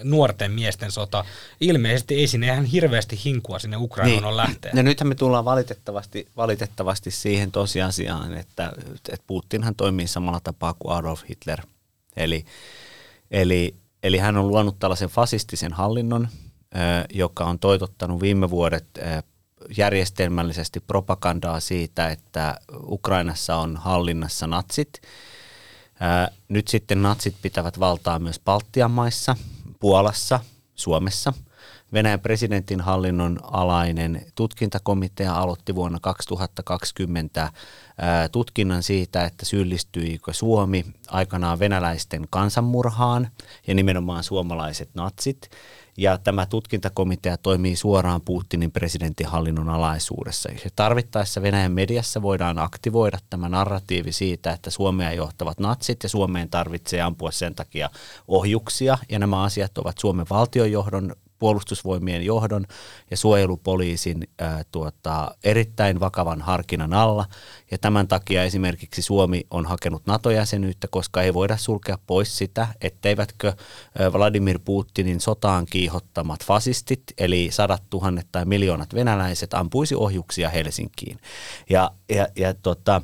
nuorten miesten sota. Ilmeisesti ei sinne ihan hirveästi hinkua sinne Ukrainaan on lähteä. Ja nythän me tullaan valitettavasti, valitettavasti siihen tosiasiaan, että, että Putinhan toimii samalla tapaa kuin Adolf Hitler. Eli, eli, eli hän on luonut tällaisen fasistisen hallinnon, joka on toitottanut viime vuodet järjestelmällisesti propagandaa siitä, että Ukrainassa on hallinnassa natsit. Nyt sitten natsit pitävät valtaa myös Baltian maissa, Puolassa, Suomessa. Venäjän presidentin hallinnon alainen tutkintakomitea aloitti vuonna 2020 ää, tutkinnan siitä, että syyllistyikö Suomi aikanaan venäläisten kansanmurhaan ja nimenomaan suomalaiset natsit. Ja tämä tutkintakomitea toimii suoraan Putinin presidentin hallinnon alaisuudessa. Ja tarvittaessa Venäjän mediassa voidaan aktivoida tämä narratiivi siitä, että Suomea johtavat natsit ja Suomeen tarvitsee ampua sen takia ohjuksia. Ja nämä asiat ovat Suomen valtionjohdon puolustusvoimien johdon ja suojelupoliisin ää, tuota, erittäin vakavan harkinnan alla. Ja tämän takia esimerkiksi Suomi on hakenut NATO-jäsenyyttä, koska ei voida sulkea pois sitä, etteivätkö Vladimir Putinin sotaan kiihottamat fasistit, eli sadat tuhannet tai miljoonat venäläiset, ampuisi ohjuksia Helsinkiin. Ja, ja, ja tota,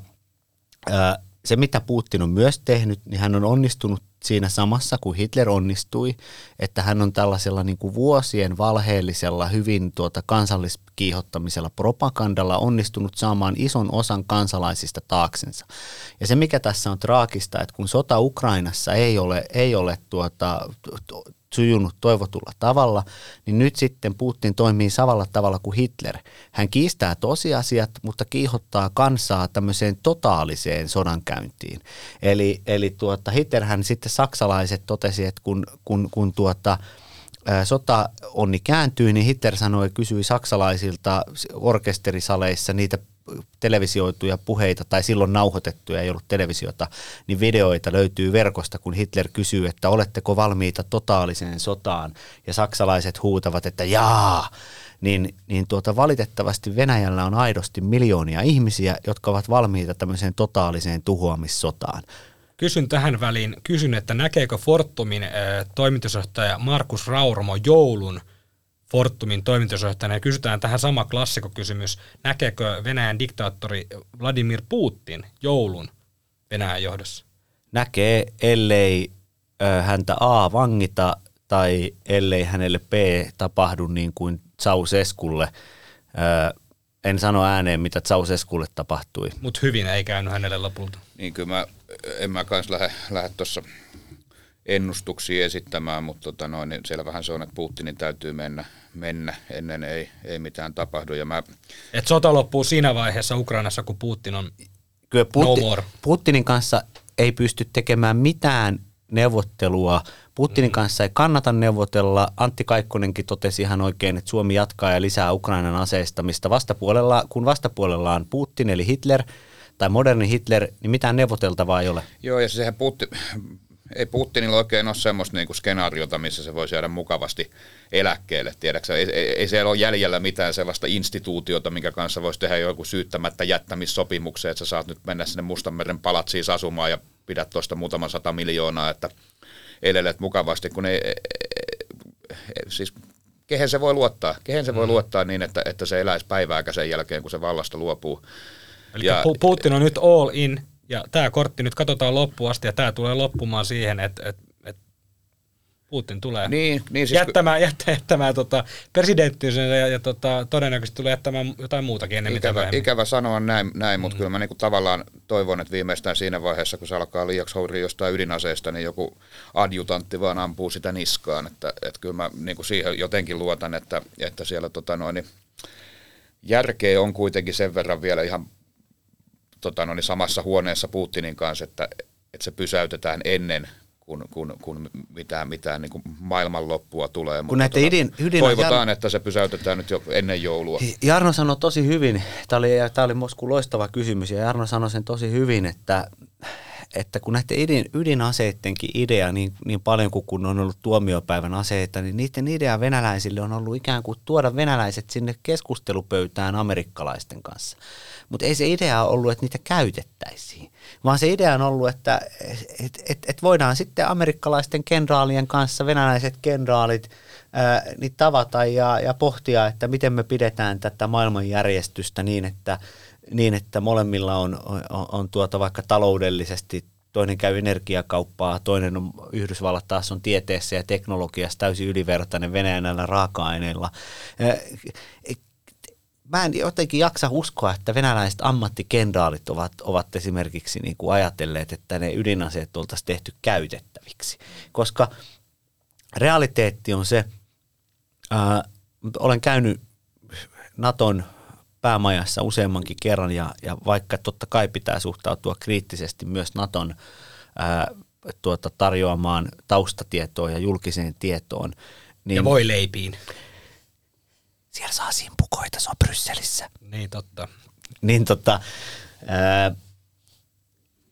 ää, se, mitä Putin on myös tehnyt, niin hän on onnistunut siinä samassa, kun Hitler onnistui, että hän on tällaisella niin kuin vuosien valheellisella, hyvin tuota kansalliskiihottamisella propagandalla onnistunut saamaan ison osan kansalaisista taaksensa. Ja se, mikä tässä on traagista, että kun sota Ukrainassa ei ole, ei ole tuota, sujunut toivotulla tavalla, niin nyt sitten Putin toimii samalla tavalla kuin Hitler. Hän kiistää tosiasiat, mutta kiihottaa kansaa tämmöiseen totaaliseen sodankäyntiin. Eli, eli tuota, Hitlerhän sitten saksalaiset totesi, että kun, kun, kun tuota, sota onni kääntyi, niin Hitler sanoi, kysyi saksalaisilta orkesterisaleissa niitä televisioituja puheita tai silloin nauhoitettuja, ei ollut televisiota, niin videoita löytyy verkosta, kun Hitler kysyy, että oletteko valmiita totaaliseen sotaan? Ja saksalaiset huutavat, että jaa, niin, niin tuota, valitettavasti Venäjällä on aidosti miljoonia ihmisiä, jotka ovat valmiita tämmöiseen totaaliseen tuhoamissotaan. Kysyn tähän väliin, kysyn, että näkeekö Fortumin äh, toimitusjohtaja Markus Raurmo joulun – Fortumin toimitusjohtajana ja kysytään tähän sama klassikokysymys. Näkeekö Venäjän diktaattori Vladimir Putin joulun Venäjän johdossa? Näkee, ellei ö, häntä A vangita tai ellei hänelle B tapahdu niin kuin Ceausesculle. Ö, en sano ääneen, mitä Ceausesculle tapahtui. Mutta hyvin ei käynyt hänelle lopulta. Niin kyllä mä, en mä kans lähde, lähde tuossa ennustuksia esittämään, mutta tota noin, niin selvähän se on, että Putinin täytyy mennä, mennä ennen ei, ei mitään tapahdu. Ja mä... Et sota loppuu siinä vaiheessa Ukrainassa, kun Putin on Kyllä Putin, no more. Putinin kanssa ei pysty tekemään mitään neuvottelua. Putinin mm. kanssa ei kannata neuvotella. Antti Kaikkonenkin totesi ihan oikein, että Suomi jatkaa ja lisää Ukrainan aseistamista. Vastapuolella, kun vastapuolella on Putin eli Hitler tai moderni Hitler, niin mitään neuvoteltavaa ei ole. Joo, ja sehän Putin, ei Putinilla oikein ole semmoista niin kuin skenaariota, missä se voisi jäädä mukavasti eläkkeelle, tiedäksä. Ei, ei, ei siellä ole jäljellä mitään sellaista instituutiota, minkä kanssa voisi tehdä joku syyttämättä jättämissopimuksen, että sä saat nyt mennä sinne Mustanmeren palatsiin asumaan ja pidät tuosta muutaman sata miljoonaa, että elelet mukavasti, kun ei, siis kehen se voi luottaa, kehen se mm. voi luottaa niin, että, että se eläisi päivääkä sen jälkeen, kun se vallasta luopuu. Eli ja, Putin on nyt all in ja tämä kortti nyt katsotaan loppuun asti ja tämä tulee loppumaan siihen, että, että, että Putin tulee niin, niin siis jättämään, [LAUGHS] jättämään, jättämään tota, presidenttinsä ja, ja tota, todennäköisesti tulee jättämään jotain muutakin ennen ikävä, ikävä sanoa näin, näin mutta mm. kyllä mä niinku tavallaan toivon, että viimeistään siinä vaiheessa, kun se alkaa liiaksi houria jostain ydinaseesta, niin joku adjutantti vaan ampuu sitä niskaan. Että, että kyllä mä niinku siihen jotenkin luotan, että, että siellä tota noin, niin järkeä on kuitenkin sen verran vielä ihan tota, no niin samassa huoneessa Putinin kanssa, että, että se pysäytetään ennen kun, kun, kun mitään, mitään niin kuin maailmanloppua tulee. Kun Mutta tota, ydin, ydin toivotaan, Jar... että se pysäytetään nyt jo ennen joulua. Jarno sanoi tosi hyvin, tämä oli, tämä oli Mosku loistava kysymys, ja Jarno sanoi sen tosi hyvin, että, että kun näiden ydin, ydinaseidenkin idea niin, niin paljon kuin kun on ollut tuomiopäivän aseita, niin niiden idea venäläisille on ollut ikään kuin tuoda venäläiset sinne keskustelupöytään amerikkalaisten kanssa. Mutta ei se idea ollut, että niitä käytettäisiin, vaan se idea on ollut, että et, et, et voidaan sitten amerikkalaisten kenraalien kanssa, venäläiset kenraalit, ää, niin tavata ja, ja pohtia, että miten me pidetään tätä maailmanjärjestystä niin, että, niin, että molemmilla on, on, on tuota vaikka taloudellisesti toinen käy energiakauppaa, toinen on Yhdysvallat taas on tieteessä ja teknologiassa täysin ylivertainen Venäjän näillä raaka-aineilla mä en jotenkin jaksa uskoa, että venäläiset ammattikenraalit ovat, ovat esimerkiksi niin kuin ajatelleet, että ne ydinaseet oltaisiin tehty käytettäviksi. Koska realiteetti on se, ää, olen käynyt Naton päämajassa useammankin kerran ja, ja vaikka totta kai pitää suhtautua kriittisesti myös Naton ää, tuota, tarjoamaan taustatietoon ja julkiseen tietoon. Niin, ja voi leipiin siellä saa simpukoita, se on Brysselissä. Niin totta. Niin tota, ää,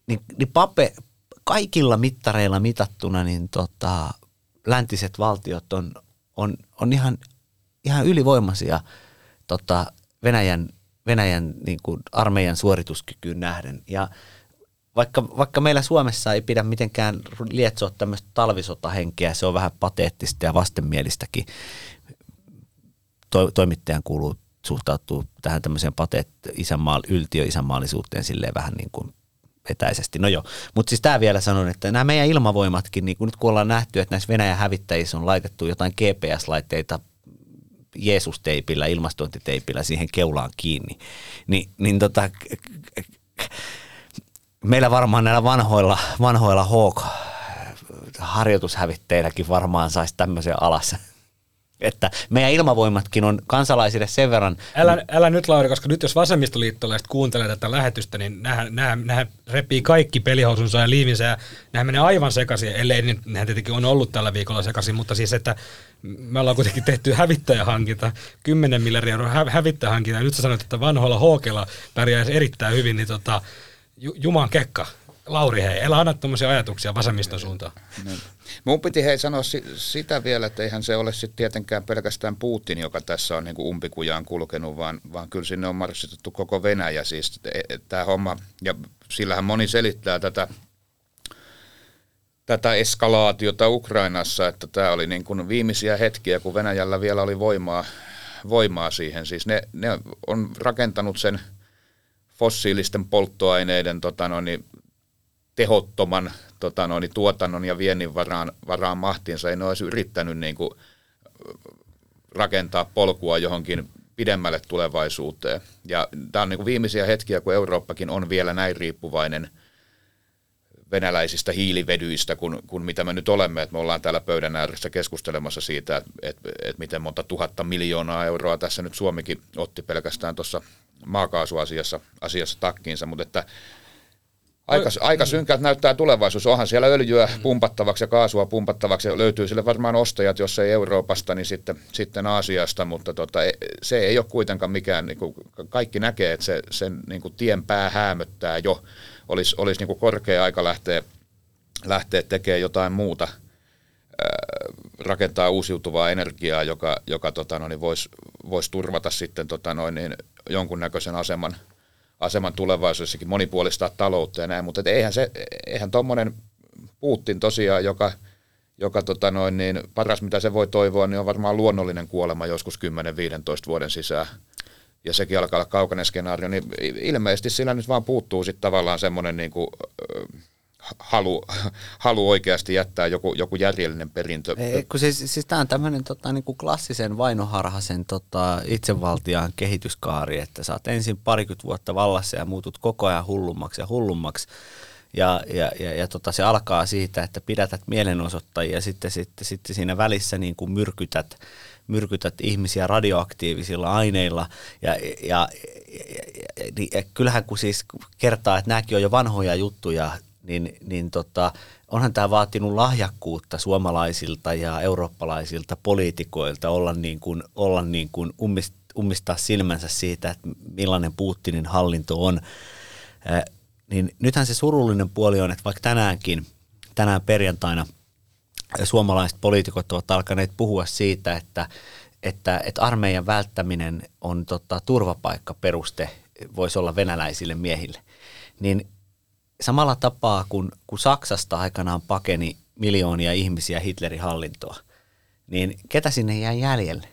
niin, niin pape, kaikilla mittareilla mitattuna, niin tota, läntiset valtiot on, on, on ihan, ihan ylivoimaisia tota, Venäjän, Venäjän niin kuin armeijan suorituskykyyn nähden. Ja vaikka, vaikka meillä Suomessa ei pidä mitenkään lietsoa tämmöistä talvisotahenkeä, se on vähän pateettista ja vastenmielistäkin, to, toimittajan kuuluu suhtautua tähän tämmöiseen pateet isänmaal, yltiö silleen vähän niin kuin etäisesti. No joo, mutta siis tämä vielä sanon, että nämä meidän ilmavoimatkin, niin kun nyt kun ollaan nähty, että näissä Venäjän hävittäjissä on laitettu jotain GPS-laitteita Jeesus-teipillä, ilmastointiteipillä siihen keulaan kiinni, niin, niin tota, meillä varmaan näillä vanhoilla, vanhoilla Hawk harjoitushävitteilläkin varmaan saisi tämmöisen alas. Että meidän ilmavoimatkin on kansalaisille sen verran... Älä, älä nyt Lauri, koska nyt jos vasemmistoliittolaiset kuuntelee tätä lähetystä, niin nähän, nähän, nähän repii kaikki pelihousunsa ja liivinsä ja nähän menee aivan sekaisin, ellei niin nehän tietenkin on ollut tällä viikolla sekaisin, mutta siis että me ollaan kuitenkin tehty hävittäjähankinta, 10 miljardia euroa hä- hävittäjähankinta ja nyt sä sanoit, että vanhoilla hookella pärjäisi erittäin hyvin, niin tota, Juman kekka, Lauri, hei, älä anna tuommoisia ajatuksia vasemmiston suuntaan. Niin. Mun piti hei sanoa si- sitä vielä, että eihän se ole sitten tietenkään pelkästään Putin, joka tässä on niinku umpikujaan kulkenut, vaan, vaan kyllä sinne on marssitettu koko Venäjä. Siis e, tämä homma, ja sillähän moni selittää tätä, tätä eskalaatiota Ukrainassa, että tämä oli niin kuin viimeisiä hetkiä, kun Venäjällä vielä oli voimaa, voimaa siihen. Siis ne, ne on rakentanut sen fossiilisten polttoaineiden tota noin, niin tehottoman tota noin, tuotannon ja viennin varaan, varaan mahtiinsa. Ei ne olisi yrittänyt niin kuin, rakentaa polkua johonkin pidemmälle tulevaisuuteen. Ja tämä on niin kuin viimeisiä hetkiä, kun Eurooppakin on vielä näin riippuvainen venäläisistä hiilivedyistä kuin, kuin mitä me nyt olemme. Että me ollaan täällä pöydän ääressä keskustelemassa siitä, että, että, että miten monta tuhatta miljoonaa euroa tässä nyt Suomikin otti pelkästään tuossa maakaasuasiassa asiassa takkiinsa, mutta että Aika, aika synkältä näyttää tulevaisuus. Onhan siellä öljyä pumpattavaksi ja kaasua pumpattavaksi ja löytyy sille varmaan ostajat, jos ei Euroopasta, niin sitten, sitten Aasiasta, mutta tota, e, se ei ole kuitenkaan mikään, niin kuin, kaikki näkee, että se, sen niin kuin tien pää häämöttää jo. Olisi, olisi niin kuin korkea aika lähteä, lähteä tekemään jotain muuta, rakentaa uusiutuvaa energiaa, joka, joka tota, no, niin voisi vois turvata sitten tota, noin, niin jonkunnäköisen aseman – aseman tulevaisuudessakin monipuolistaa taloutta ja näin, mutta eihän, se, eihän tuommoinen Putin tosiaan, joka, joka tota noin, niin paras mitä se voi toivoa, niin on varmaan luonnollinen kuolema joskus 10-15 vuoden sisään. Ja sekin alkaa olla kaukainen skenaario, niin ilmeisesti sillä nyt vaan puuttuu sitten tavallaan semmoinen niin kuin, halu, [LAUGHS] halu oikeasti jättää joku, joku järjellinen perintö. Ei, kun siis, siis tämä on tämmöinen tota, niin kuin klassisen vainoharhaisen tota, itsevaltiaan kehityskaari, että oot ensin parikymmentä vuotta vallassa ja muutut koko ajan hullummaksi ja hullummaksi. Ja, ja, ja, ja tota, se alkaa siitä, että pidätät mielenosoittajia ja sitten, sitten, sitten siinä välissä niin kuin myrkytät, myrkytät ihmisiä radioaktiivisilla aineilla. Ja, ja, ja, ja, ja, kyllähän kun siis kertaa, että nämäkin on jo vanhoja juttuja, niin, niin tota, onhan tämä vaatinut lahjakkuutta suomalaisilta ja eurooppalaisilta poliitikoilta olla niin kuin, olla niin kuin ummist, ummistaa silmänsä siitä, että millainen Putinin hallinto on. Äh, niin nythän se surullinen puoli on, että vaikka tänäänkin, tänään perjantaina suomalaiset poliitikot ovat alkaneet puhua siitä, että, että, että armeijan välttäminen on tota, turvapaikkaperuste, voisi olla venäläisille miehille, niin samalla tapaa kuin, kun Saksasta aikanaan pakeni miljoonia ihmisiä Hitlerin hallintoa, niin ketä sinne jää jäljelle?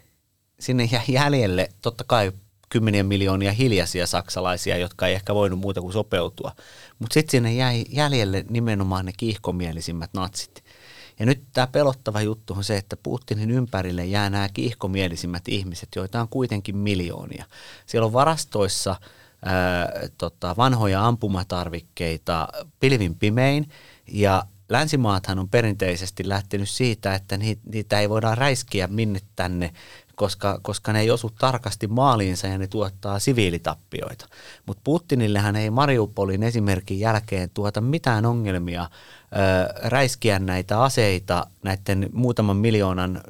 Sinne jää jäljelle totta kai kymmeniä miljoonia hiljaisia saksalaisia, jotka ei ehkä voinut muuta kuin sopeutua. Mutta sitten sinne jäi jäljelle nimenomaan ne kiihkomielisimmät natsit. Ja nyt tämä pelottava juttu on se, että Putinin ympärille jää nämä kiihkomielisimmät ihmiset, joita on kuitenkin miljoonia. Siellä on varastoissa – ää, tota, vanhoja ampumatarvikkeita pilvin pimein ja länsimaathan on perinteisesti lähtenyt siitä, että niitä ei voida räiskiä minne tänne, koska, koska ne ei osu tarkasti maaliinsa ja ne tuottaa siviilitappioita. Mutta Putinillehän ei Mariupolin esimerkin jälkeen tuota mitään ongelmia ö, räiskiä näitä aseita näiden muutaman miljoonan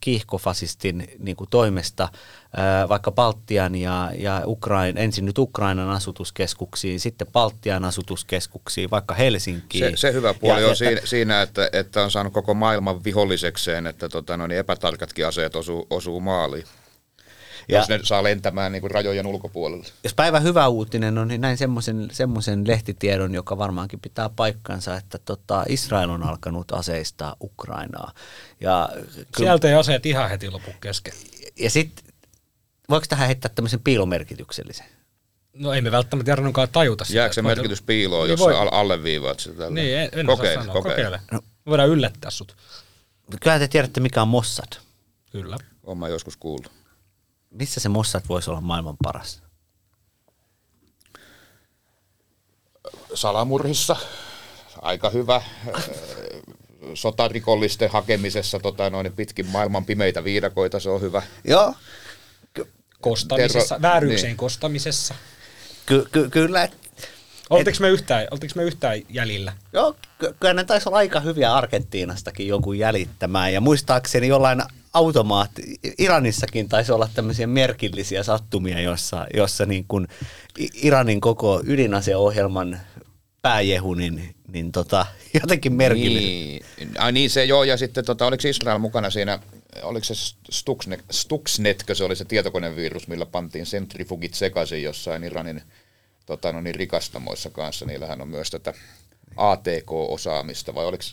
kiihkofasistin niin kuin toimesta vaikka Baltian ja, ja Ukrain, ensin nyt Ukrainan asutuskeskuksiin, sitten Baltian asutuskeskuksiin, vaikka Helsinkiin. Se, se hyvä puoli ja, on ja, siinä, että, että on saanut koko maailman vihollisekseen, että tota, no niin epätarkatkin aseet osuu, osuu maaliin. Ja, jos ne saa lentämään niin kuin rajojen ulkopuolelle. Jos päivä hyvä uutinen on, niin näin semmoisen, semmoisen lehtitiedon, joka varmaankin pitää paikkansa, että tota, Israel on alkanut aseistaa Ukrainaa. Ja, Sieltä ei aseet ihan heti lopu kesken. Ja sitten, voiko tähän heittää tämmöisen piilomerkityksellisen? No ei me välttämättä Jarnonkaan tajuta sitä. Jääkö se merkitys piiloon, Niin jos voi. alleviivaat sitä tällä? Niin, en, en kokeile, osaa sanoa. kokeile. Kokeile. Voidaan yllättää sut. Kyllä te tiedätte, mikä on Mossad. Kyllä. Oon mä joskus kuullut. Missä se Mossad voisi olla maailman paras? Salamurhissa aika hyvä. Äh, Sotarikollisten hakemisessa tota, noin pitkin maailman pimeitä viidakoita, se on hyvä. Joo. Kostamisessa, Terro- vääryyksien niin. kostamisessa. Ky- ky- kyllä. Oltiinko me, yhtään, me yhtään jäljillä? Joo, ky- kyllä ne taisi olla aika hyviä Argentiinastakin jonkun jäljittämään. Ja muistaakseni jollain automaatti, Iranissakin taisi olla tämmöisiä merkillisiä sattumia, jossa, jossa niin kuin Iranin koko ydinaseohjelman pääjehu, niin, niin tota, [LAUGHS] jotenkin merkillinen. Niin, ai niin se joo, ja sitten tota, oliko Israel mukana siinä, oliko se Stuxnet, Stuxnetkö se oli se tietokonevirus, millä pantiin centrifugit sekaisin jossain Iranin tota, no niin, rikastamoissa kanssa, niillähän on myös tätä ATK-osaamista, vai oliko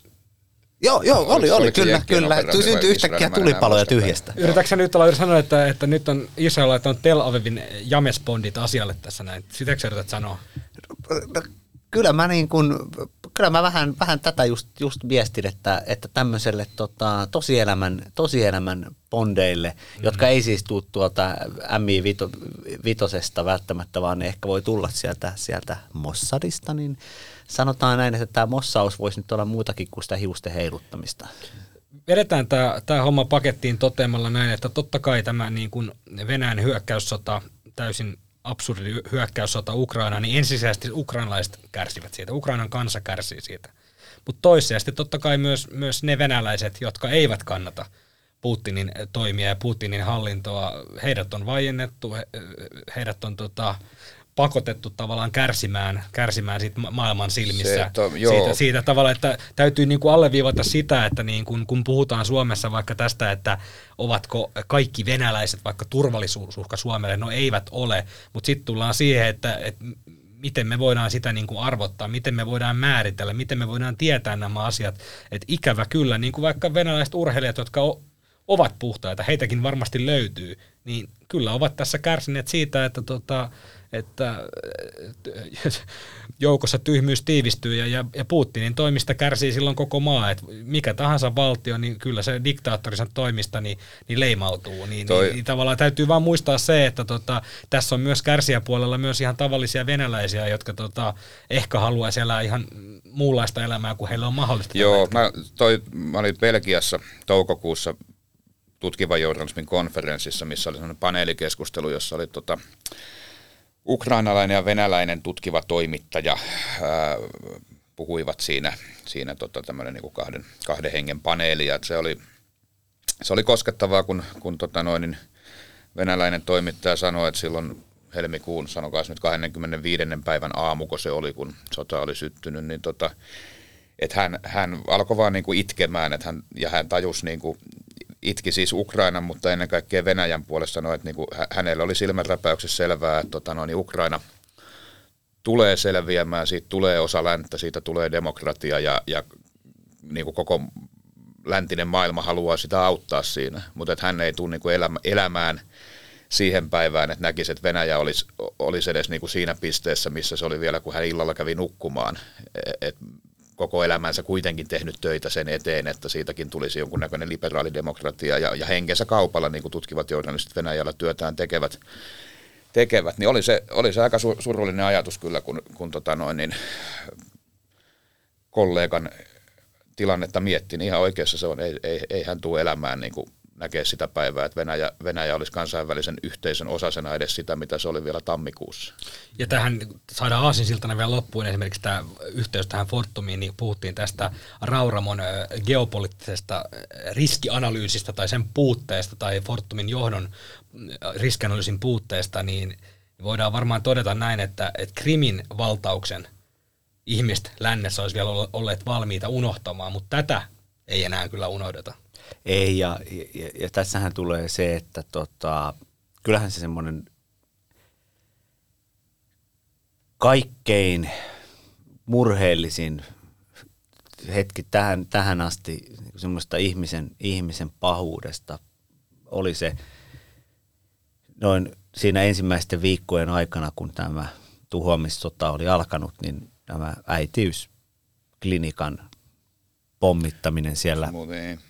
Joo, joo, oli, Oliko- oli, oliko se kyllä, kyllä. vai Syntyi yhtäkkiä tulipaloja tyhjästä. Yritätkö nyt olla sanoa, että, että nyt on Israel laittanut Tel Avivin jamespondit asialle tässä näin? Sitäkö sä yrität sanoa? No, kyllä mä niin kun, kyllä mä vähän, vähän tätä just, just viestin, että, että tämmöiselle tota, tosielämän, tosielämän bondeille, mm. jotka ei siis tule tuolta mi vitosesta välttämättä, vaan ne ehkä voi tulla sieltä, sieltä Mossadista, niin sanotaan näin, että tämä mossaus voisi nyt olla muutakin kuin sitä hiusten heiluttamista. Vedetään tämä, tämä homma pakettiin toteamalla näin, että totta kai tämä niin kuin Venäjän hyökkäyssota, täysin absurdi hyökkäyssota Ukraina, niin ensisijaisesti ukrainalaiset kärsivät siitä, Ukrainan kansa kärsii siitä. Mutta toissijaisesti totta kai myös, myös ne venäläiset, jotka eivät kannata Putinin toimia ja Putinin hallintoa, heidät on vaiennettu, he, heidät on tota, pakotettu tavallaan kärsimään, kärsimään siitä ma- maailman silmissä. Se, joo. siitä, siitä tavalla, että täytyy niin kuin alleviivata sitä, että niin kuin, kun puhutaan Suomessa vaikka tästä, että ovatko kaikki venäläiset vaikka turvallisuusuhka Suomelle, no eivät ole, mutta sitten tullaan siihen, että, että miten me voidaan sitä niin kuin arvottaa, miten me voidaan määritellä, miten me voidaan tietää nämä asiat. Että ikävä kyllä, niin kuin vaikka venäläiset urheilijat, jotka o- ovat puhtaita, heitäkin varmasti löytyy, niin kyllä ovat tässä kärsineet siitä, että, tota, että että joukossa tyhmyys tiivistyy ja, ja, ja Putinin toimista kärsii silloin koko maa. Et mikä tahansa valtio, niin kyllä se diktaattorisen toimista niin, niin leimautuu. Niin, Toi- niin, niin tavallaan täytyy vaan muistaa se, että tota, tässä on myös kärsijäpuolella myös ihan tavallisia venäläisiä, jotka tota, ehkä haluaisi elää ihan muunlaista elämää kuin heillä on mahdollista. Joo, mä, toi, mä olin Belgiassa toukokuussa tutkivan journalismin konferenssissa, missä oli sellainen paneelikeskustelu, jossa oli tota, ukrainalainen ja venäläinen tutkiva toimittaja ää, puhuivat siinä, siinä tota, tämmöinen niin kahden, kahden hengen paneeli, ja se oli, se oli koskettavaa, kun, kun tota noin, niin venäläinen toimittaja sanoi, että silloin helmikuun, sanokaa nyt 25. päivän aamu, kun se oli, kun sota oli syttynyt, niin tota, että hän, hän alkoi vaan niin kuin itkemään, että hän, ja hän tajusi, niin kuin, itki siis Ukrainan, mutta ennen kaikkea Venäjän puolesta sanoi, että niin kuin, hä- hänellä oli silmänräpäyksessä selvää, että tota, no, niin Ukraina tulee selviämään, siitä tulee osa länttä, siitä tulee demokratia ja, ja niin kuin koko läntinen maailma haluaa sitä auttaa siinä, mutta että hän ei tule niin kuin elämä, elämään siihen päivään, että näkisi, että Venäjä olisi, olisi edes niin kuin siinä pisteessä, missä se oli vielä, kun hän illalla kävi nukkumaan. Et koko elämänsä kuitenkin tehnyt töitä sen eteen, että siitäkin tulisi jonkunnäköinen liberaalidemokratia ja, ja henkensä kaupalla, niin kuin tutkivat journalistit Venäjällä työtään tekevät, tekevät. Niin oli se, oli se aika su- surullinen ajatus kyllä, kun, kun tota noin, niin kollegan tilannetta mietti, niin ihan oikeassa se on, ei, ei, ei hän tule elämään niin kuin näkee sitä päivää, että Venäjä, Venäjä olisi kansainvälisen yhteisön osasena edes sitä, mitä se oli vielä tammikuussa. Ja tähän saadaan aasinsiltana vielä loppuun esimerkiksi tämä yhteys tähän Fortumiin, niin puhuttiin tästä Rauramon geopoliittisesta riskianalyysistä tai sen puutteesta tai Fortumin johdon riskianalyysin puutteesta, niin voidaan varmaan todeta näin, että, että Krimin valtauksen ihmiset lännessä olisi vielä olleet valmiita unohtamaan, mutta tätä ei enää kyllä unohdeta. Ei, ja, ja, ja tässähän tulee se, että tota, kyllähän se semmoinen kaikkein murheellisin hetki tähän, tähän asti semmoista ihmisen, ihmisen pahuudesta oli se noin siinä ensimmäisten viikkojen aikana, kun tämä tuhoamissota oli alkanut, niin tämä äitiysklinikan pommittaminen siellä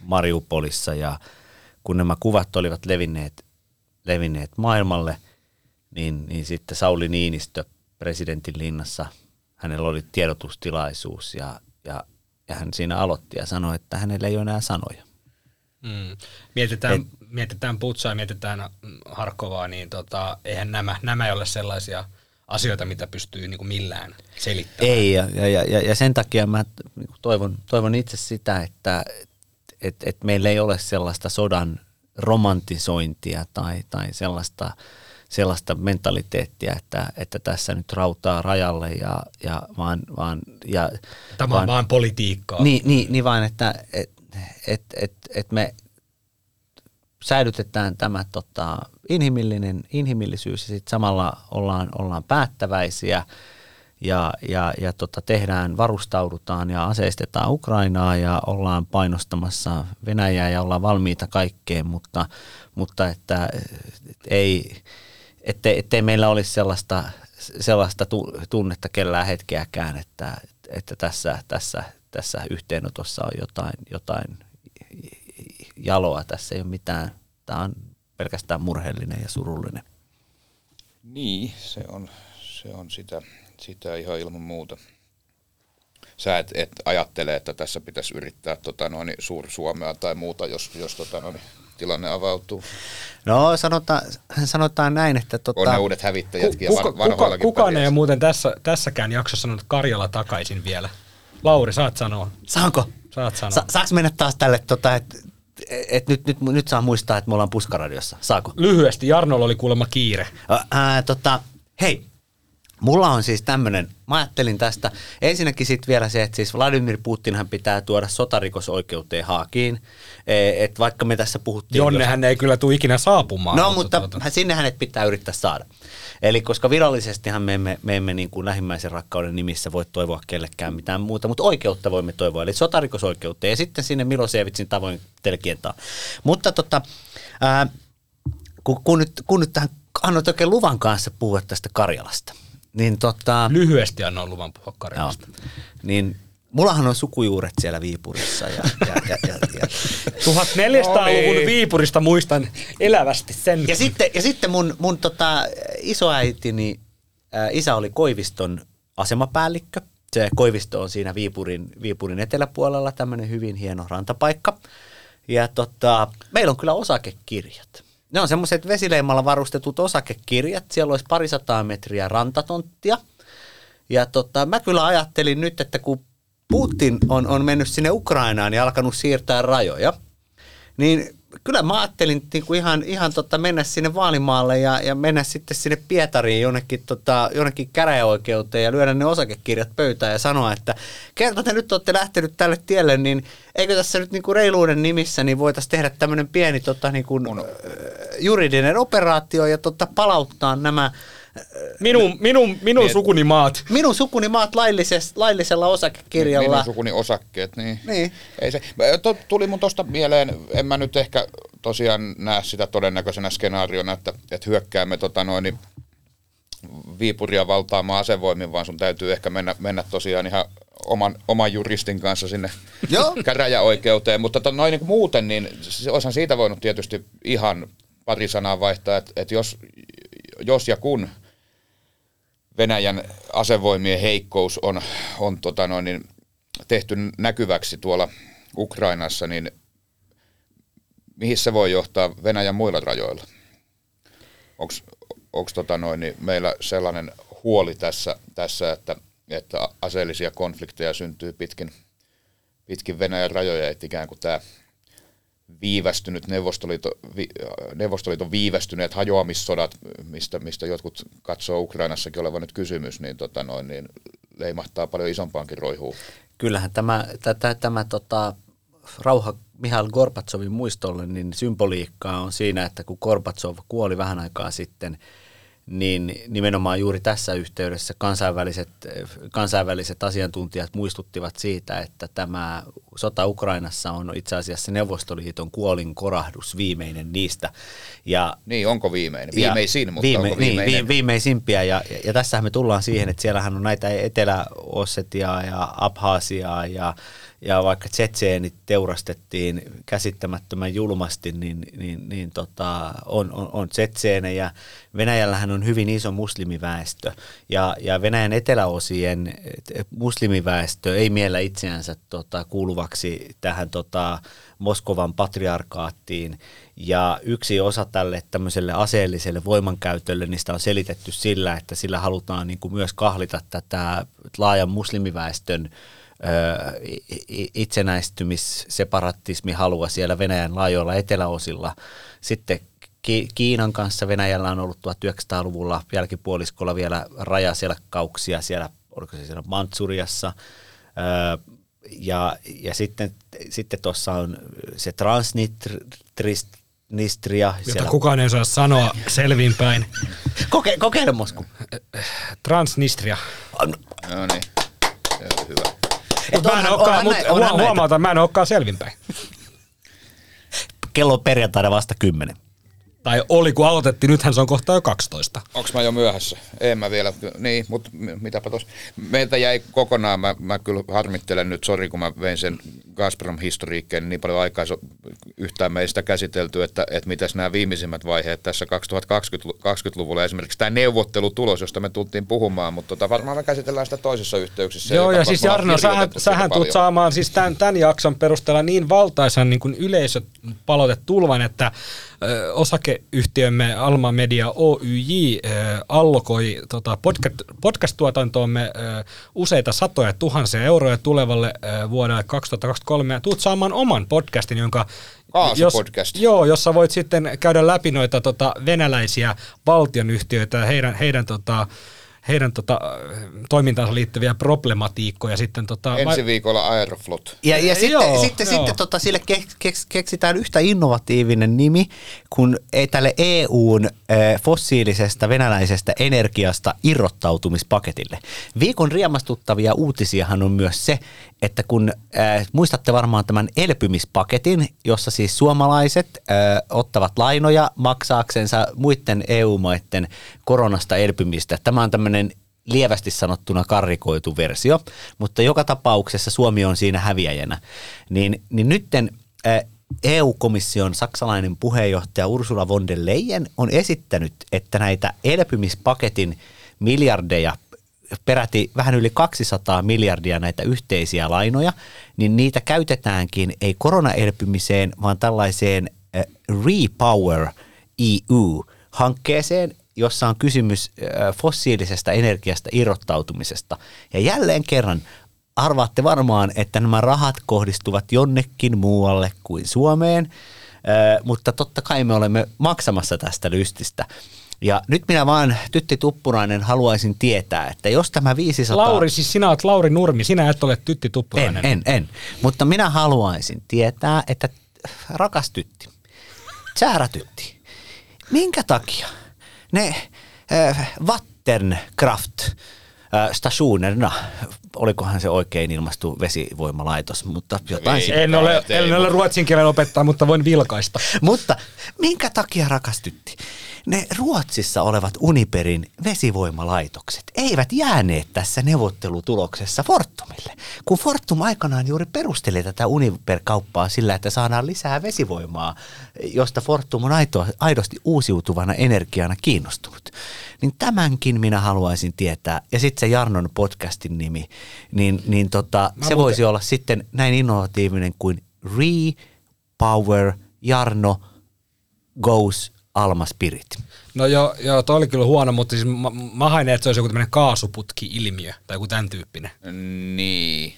Mariupolissa ja kun nämä kuvat olivat levinneet, levinneet maailmalle, niin, niin sitten Sauli Niinistö presidentin linnassa, hänellä oli tiedotustilaisuus ja, ja, ja hän siinä aloitti ja sanoi, että hänellä ei ole enää sanoja. Mm. Mietitään, Et, mietitään Putsaa ja mietitään Harkovaa, niin tota, eihän nämä, nämä ei ole sellaisia asioita, mitä pystyy niin kuin millään selittämään. Ei, ja, ja, ja, ja sen takia mä niinku toivon, toivon itse sitä, että et, et meillä ei ole sellaista sodan romantisointia tai, tai sellaista, sellaista mentaliteettia, että, että tässä nyt rautaa rajalle ja, ja vaan, vaan ja, Tämä vaan, on vaan politiikkaa. Niin, niin, niin vaan, että et, et, et, et me säilytetään tämä tota, inhimillinen inhimillisyys ja sitten samalla ollaan, ollaan päättäväisiä ja, ja, ja tota, tehdään, varustaudutaan ja aseistetaan Ukrainaa ja ollaan painostamassa Venäjää ja ollaan valmiita kaikkeen, mutta, mutta että et ei, ettei, ettei meillä olisi sellaista, sellaista tunnetta kellään hetkeäkään, että, että tässä, tässä, tässä yhteenotossa on jotain, jotain jaloa. Tässä ei ole mitään, tämä on pelkästään murheellinen ja surullinen. Niin, se on, se on sitä, sitä ihan ilman muuta. Sä et, et ajattele, että tässä pitäisi yrittää tota noin, Suur-Suomea tai muuta, jos, jos tota noin, tilanne avautuu. No sanotaan, sanotaan näin, että... Tota, on ne uudet hävittäjätkin kuka, ja van, kuka, Kukaan ei muuten tässä, tässäkään jaksossa sanonut Karjala takaisin vielä. Lauri, saat sanoa. Saanko? Saat sanoa. Sa- saaks mennä taas tälle, tota, että et nyt, nyt, nyt saa muistaa, että me ollaan puskaradiossa. Saako? Lyhyesti, Jarnolla oli kuulemma kiire. Ää, tota, hei, mulla on siis tämmöinen, mä ajattelin tästä, ensinnäkin sitten vielä se, että siis Vladimir Putinhan pitää tuoda sotarikosoikeuteen haakiin, e, että vaikka me tässä puhuttiin... Jonne hän ei kyllä tule ikinä saapumaan. No, mutta, tuota. sinne hänet pitää yrittää saada. Eli koska virallisestihan me emme, me emme niin kuin lähimmäisen rakkauden nimissä voi toivoa kellekään mitään muuta, mutta oikeutta voimme toivoa, eli sotarikosoikeutta ja sitten sinne Milosevicin tavoin telkientaa. Mutta tota, ää, kun, kun, nyt, kun nyt tähän annoit oikein luvan kanssa puhua tästä Karjalasta, niin tota... Lyhyesti annoin luvan puhua Karjalasta. Joo, niin Mullahan on sukujuuret siellä Viipurissa. Ja, ja, ja, ja, ja. 1400-luvun no Viipurista muistan elävästi sen. Ja sitten, ja sitten mun, mun tota, isoäitini, ä, isä oli Koiviston asemapäällikkö. Se Koivisto on siinä Viipurin, Viipurin eteläpuolella, tämmöinen hyvin hieno rantapaikka. Ja tota, meillä on kyllä osakekirjat. Ne on semmoiset vesileimalla varustetut osakekirjat. Siellä olisi parisataa metriä rantatonttia. Ja tota, mä kyllä ajattelin nyt, että kun Putin on, on mennyt sinne Ukrainaan ja alkanut siirtää rajoja, niin kyllä mä ajattelin niin kuin ihan, ihan tota mennä sinne Vaalimaalle ja, ja mennä sitten sinne Pietariin jonnekin, tota, jonnekin käräjäoikeuteen ja lyödä ne osakekirjat pöytään ja sanoa, että kerta te nyt olette lähtenyt tälle tielle, niin eikö tässä nyt niin kuin reiluuden nimissä niin voitaisiin tehdä tämmöinen pieni tota, niin kuin, juridinen operaatio ja tota, palauttaa nämä Minun, minun, minun niin, sukuni maat. Minun sukuni maat laillisella, laillisella osakekirjalla. Minun sukuni osakkeet, niin. niin. Ei se, tuli mun tuosta mieleen, en mä nyt ehkä tosiaan näe sitä todennäköisenä skenaariona, että, että hyökkäämme tota noin, niin Viipuria valtaamaan asevoimin, vaan sun täytyy ehkä mennä, mennä tosiaan ihan oman, oman juristin kanssa sinne [LAUGHS] [LAUGHS] käräjäoikeuteen. Mutta tota, noin niin muuten, niin olisihan siitä voinut tietysti ihan pari sanaa vaihtaa, että, että jos, jos ja kun Venäjän asevoimien heikkous on, on tota noin, niin tehty näkyväksi tuolla Ukrainassa, niin mihin se voi johtaa Venäjän muilla rajoilla? Onko tota niin meillä sellainen huoli tässä, tässä että, että aseellisia konflikteja syntyy pitkin, pitkin Venäjän rajoja, että ikään kuin tämä viivästynyt Neuvostoliiton, vi, Neuvostoliiton viivästyneet hajoamissodat, mistä, mistä jotkut katsoo Ukrainassakin olevan nyt kysymys, niin, tota noin, niin leimahtaa paljon isompaankin roihuun. Kyllähän tämä, tämä, tämä tota, rauha Mihail Gorbatsovin muistolle, niin symboliikkaa on siinä, että kun Gorbatsov kuoli vähän aikaa sitten, niin nimenomaan juuri tässä yhteydessä kansainväliset, kansainväliset asiantuntijat muistuttivat siitä, että tämä sota Ukrainassa on itse asiassa Neuvostoliiton kuolin korahdus viimeinen niistä. Ja, niin, onko viimeinen? Viimeisin, ja, mutta viime, onko viimeinen? Niin, viimeisimpiä. Ja, ja, ja tässähän me tullaan siihen, että siellähän on näitä Etelä-Ossetiaa ja Abhaasiaa ja ja vaikka tsetseenit teurastettiin käsittämättömän julmasti, niin, niin, niin tota, on, on, on tsetseenejä. Venäjällähän on hyvin iso muslimiväestö ja, ja Venäjän eteläosien muslimiväestö ei miellä itseänsä tota, kuuluvaksi tähän tota, Moskovan patriarkaattiin. Ja yksi osa tälle tämmöiselle aseelliselle voimankäytölle, sitä on selitetty sillä, että sillä halutaan niin kuin myös kahlita tätä laajan muslimiväestön itsenäistymis, separatismi halua siellä Venäjän laajoilla eteläosilla. Sitten Kiinan kanssa Venäjällä on ollut 1900-luvulla jälkipuoliskolla vielä rajaselkkauksia siellä, oliko se siellä Mantsuriassa. Ja, ja sitten, sitten tuossa on se Transnistria. Jota siellä... kukaan ei saa sanoa selvinpäin. Koke, kokeile Mosku. Transnistria. No niin, se on hyvä. Mutta mä en olekaan, mut, huomauta, mä en olekaan selvinpäin. Kello on perjantaina vasta kymmenen. Tai oli, kun aloitettiin, nythän se on kohta jo 12. Onko mä jo myöhässä? En mä vielä, niin, mutta mitäpä tos. Meiltä jäi kokonaan, mä, mä kyllä harmittelen nyt, sori kun mä vein sen Gazprom-historiikkeen niin paljon aikaa, yhtään meistä käsitelty, että, että mitäs nämä viimeisimmät vaiheet tässä 2020-luvulla, esimerkiksi tämä neuvottelutulos, josta me tultiin puhumaan, mutta tota, varmaan me käsitellään sitä toisessa yhteyksissä. Joo, ja siis Jarno, sähän, sähän tulet saamaan siis tämän, tämän jakson perusteella niin valtaisan niin kuin yleisöpalautetulvan, että osakeyhtiömme Alma Media Oyj allokoi tota, podcast, podcast-tuotantoomme useita satoja tuhansia euroja tulevalle vuodelle 2023 ja tuut saamaan oman podcastin, jonka jos, joo, jossa voit sitten käydä läpi noita tota, venäläisiä valtionyhtiöitä ja heidän, heidän tota, heidän tota, toimintaansa liittyviä problematiikkoja sitten. Tota, Ensi viikolla Aeroflot. Ja, ja sitten, joo, sitten, joo. sitten tota, sille keks, keksitään yhtä innovatiivinen nimi kuin tälle EUn fossiilisesta venäläisestä energiasta irrottautumispaketille. Viikon riemastuttavia uutisiahan on myös se, että kun äh, muistatte varmaan tämän elpymispaketin, jossa siis suomalaiset äh, ottavat lainoja maksaaksensa muiden EU-maiden koronasta elpymistä. Tämä on tämmöinen lievästi sanottuna karrikoitu versio, mutta joka tapauksessa Suomi on siinä häviäjänä. Niin, niin nytten äh, EU-komission saksalainen puheenjohtaja Ursula von der Leyen on esittänyt, että näitä elpymispaketin miljardeja peräti vähän yli 200 miljardia näitä yhteisiä lainoja, niin niitä käytetäänkin ei koronaelpymiseen, vaan tällaiseen äh, Repower EU-hankkeeseen, jossa on kysymys äh, fossiilisesta energiasta irrottautumisesta. Ja jälleen kerran arvaatte varmaan, että nämä rahat kohdistuvat jonnekin muualle kuin Suomeen, äh, mutta totta kai me olemme maksamassa tästä lystistä. Ja nyt minä vaan, Tytti Tuppurainen, haluaisin tietää, että jos tämä 500... Lauri, siis sinä olet Lauri Nurmi, sinä et ole Tytti Tuppurainen. En, en, en. Mutta minä haluaisin tietää, että rakas Tytti, Tsäärä Tytti, minkä takia ne äh, Vattenkraft äh, stationerna, olikohan se oikein ilmastu vesivoimalaitos, mutta jotain... Ei, en ole, en ole ruotsin kielen opettaa, mutta voin vilkaista. mutta minkä takia rakastytti? Ne Ruotsissa olevat Uniperin vesivoimalaitokset eivät jääneet tässä neuvottelutuloksessa Fortumille, kun Fortum aikanaan juuri perusteli tätä Uniper-kauppaa sillä, että saadaan lisää vesivoimaa, josta Fortum on aito, aidosti uusiutuvana energiana kiinnostunut. Niin tämänkin minä haluaisin tietää. Ja sitten se Jarnon podcastin nimi, niin, niin tota, se muuten... voisi olla sitten näin innovatiivinen kuin Repower Jarno Goes Alma Spirit. No joo, joo toi oli kyllä huono, mutta siis mä, mä hain, että se olisi joku tämmöinen kaasuputki-ilmiö tai joku tämän tyyppinen. Niin,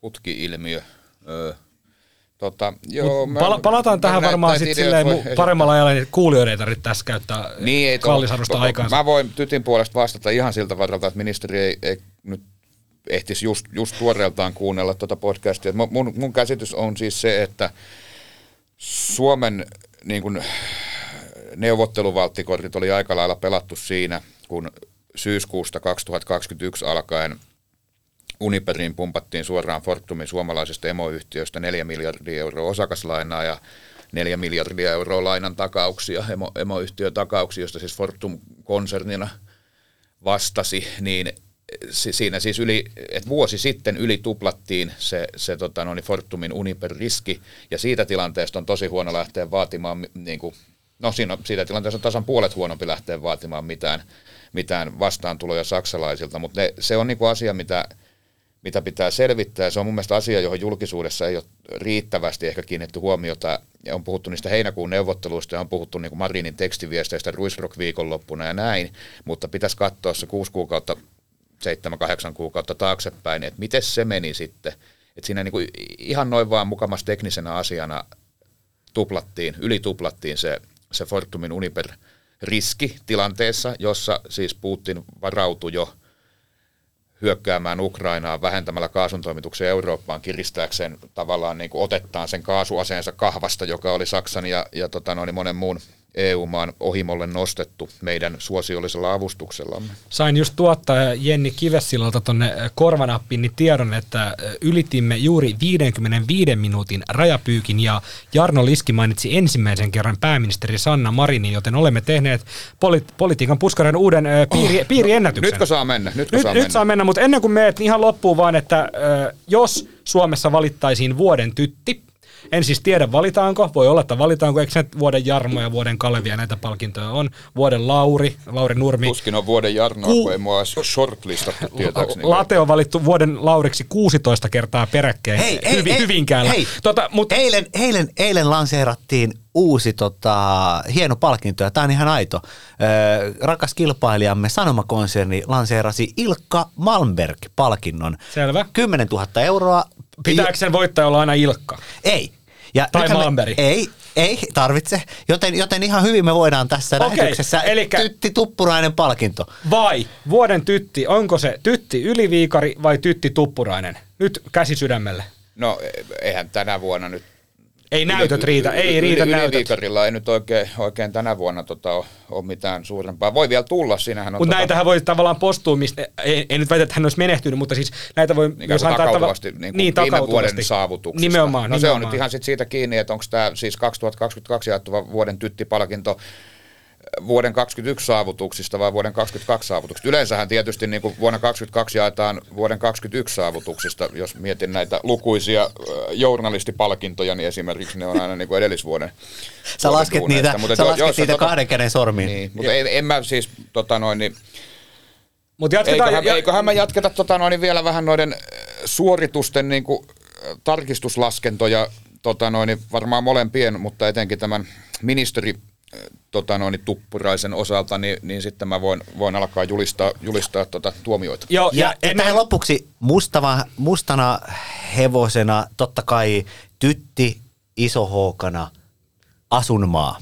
putki-ilmiö. Öö. Tota, joo, mä, Pala- palataan tähän varmaan sitten silleen voi, paremmalla ajalla, niin kuulijoiden ei tarvitse tässä käyttää niin, ei kallisarvosta aikaa. Mä voin Tytin puolesta vastata ihan siltä varalta, että ministeri ei, ei nyt ehtisi just, just tuoreeltaan kuunnella tuota podcastia. Mun, mun käsitys on siis se, että Suomen niin kuin, neuvotteluvalttikortit oli aika lailla pelattu siinä, kun syyskuusta 2021 alkaen Uniperiin pumpattiin suoraan Fortumin suomalaisesta emoyhtiöstä 4 miljardia euroa osakaslainaa ja 4 miljardia euroa lainan takauksia, emo, emoyhtiötakauksia, josta siis Fortum-konsernina vastasi, niin siinä siis yli, että vuosi sitten yli tuplattiin se, se tota, no, niin Fortumin Uniper-riski, ja siitä tilanteesta on tosi huono lähteä vaatimaan, niin kuin, no siinä, siitä tilanteesta on tasan puolet huonompi lähteä vaatimaan mitään, mitään vastaantuloja saksalaisilta, mutta ne, se on niin kuin asia, mitä, mitä pitää selvittää. Se on mun mielestä asia, johon julkisuudessa ei ole riittävästi ehkä kiinnitetty huomiota. Ja on puhuttu niistä heinäkuun neuvotteluista ja on puhuttu niin kuin Marinin tekstiviesteistä Ruisrock viikonloppuna ja näin, mutta pitäisi katsoa se kuusi kuukautta, seitsemän, kahdeksan kuukautta taaksepäin, että miten se meni sitten. Että siinä niin kuin ihan noin vaan mukamas teknisenä asiana tuplattiin, yli tuplattiin se, se Fortumin Uniper riski tilanteessa, jossa siis Putin varautui jo – hyökkäämään Ukrainaa vähentämällä kaasun toimituksia Eurooppaan kiristääkseen tavallaan niin kuin otettaan sen kaasuaseensa kahvasta, joka oli Saksan ja, ja tota noin, monen muun EU-maan ohimolle nostettu meidän suosiollisella avustuksellamme. Sain just tuottaja Jenni Kivessilalta tuonne korvanappiin niin tiedon, että ylitimme juuri 55 minuutin rajapyykin ja Jarno Liski mainitsi ensimmäisen kerran pääministeri Sanna Marinin, joten olemme tehneet poli- politiikan puskaren uuden piiri, oh, piiriennätyksen. Nytkö saa mennä? Nytkö nyt, saa nyt mennä? saa mennä, mutta ennen kuin meet niin ihan loppuun vaan, että jos Suomessa valittaisiin vuoden tytti, en siis tiedä valitaanko, voi olla, että valitaanko, eikö se vuoden Jarmo ja vuoden Kalevia näitä palkintoja on. Vuoden Lauri, Lauri Nurmi. Tuskin on vuoden Jarnoa, Ku... kun ei mua shortlistattu [LAUGHS] tietääkseni. Late on valittu vuoden Lauriksi 16 kertaa peräkkäin hei, hei, Hyvi, hei, Hyvinkäällä. Hei, tota, mut... eilen, eilen, eilen lanseerattiin uusi tota, hieno palkinto, ja tämä on ihan aito. Ö, rakas kilpailijamme Sanomakonserni lanseerasi Ilkka Malmberg-palkinnon. Selvä. 10 000 euroa. Pitääkö sen voittaja olla aina Ilkka? Ei. Ja tai Malmberg? Ei, ei tarvitse, joten, joten ihan hyvin me voidaan tässä okay, lähetyksessä elikkä, tytti tuppurainen palkinto. Vai vuoden tytti, onko se tytti yliviikari vai tytti tuppurainen? Nyt käsi sydämelle. No eihän tänä vuonna nyt ei näytöt yli, riitä, ei riitä yli, näytöt. Yliviikarilla ei nyt oikein, oikein tänä vuonna tota, ole, mitään suurempaa. Voi vielä tulla, siinähän on... Mutta tota... näitähän voi tavallaan postuumista, ei, ei nyt väitä, että hän olisi menehtynyt, mutta siis näitä voi niin myös antaa... Takautuvasti, tava... niin, niin viime vuoden saavutuksista. Nimenomaan, No nimenomaan. se on nyt ihan sit siitä kiinni, että onko tämä siis 2022 jaettuva vuoden tyttipalkinto vuoden 2021 saavutuksista vai vuoden 2022 saavutuksista. Yleensähän tietysti niin kuin vuonna 2022 jaetaan vuoden 2021 saavutuksista. Jos mietin näitä lukuisia journalistipalkintoja, niin esimerkiksi ne on aina niin kuin edellisvuoden. Sä lasket niitä, mutta sä lasket niitä tota, kahden käden sormiin. Niin, mutta en, en mä siis, tota noin, niin, Mut jatketaan, eiköhän, ja, eiköhän mä jatketa tota noin, niin vielä vähän noiden suoritusten niin kuin, tarkistuslaskentoja, tota noin, niin varmaan molempien, mutta etenkin tämän ministeri tota noin, tuppuraisen osalta, niin, niin sitten mä voin, voin alkaa julistaa, julistaa tota tuomioita. Joo, ja, ja ennen... tähän lopuksi mustava, mustana hevosena totta kai tytti isohookana asunmaa.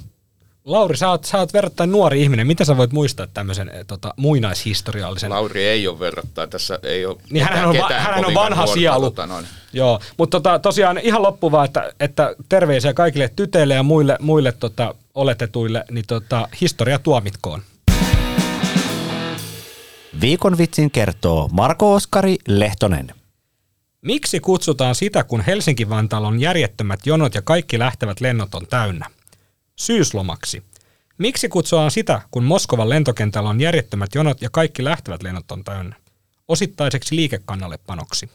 Lauri, sä oot, sä oot verrattain nuori ihminen. Mitä sä voit muistaa tämmöisen eh, tota, muinaishistoriallisen? Lauri ei ole verrattain. Tässä ei ole niin hän on, hän on vanha sielu. Tota noin. Joo, mutta tota, tosiaan ihan loppuvaa, että, että terveisiä kaikille tyteille ja muille, muille tota, oletetuille, niin tota, historia tuomitkoon. Viikon vitsin kertoo Marko Oskari Lehtonen. Miksi kutsutaan sitä, kun Helsinki-Vantaalla on järjettömät jonot ja kaikki lähtevät lennot on täynnä? Syyslomaksi. Miksi kutsutaan sitä, kun Moskovan lentokentällä on järjettömät jonot ja kaikki lähtevät lennot on täynnä? Osittaiseksi liikekannallepanoksi.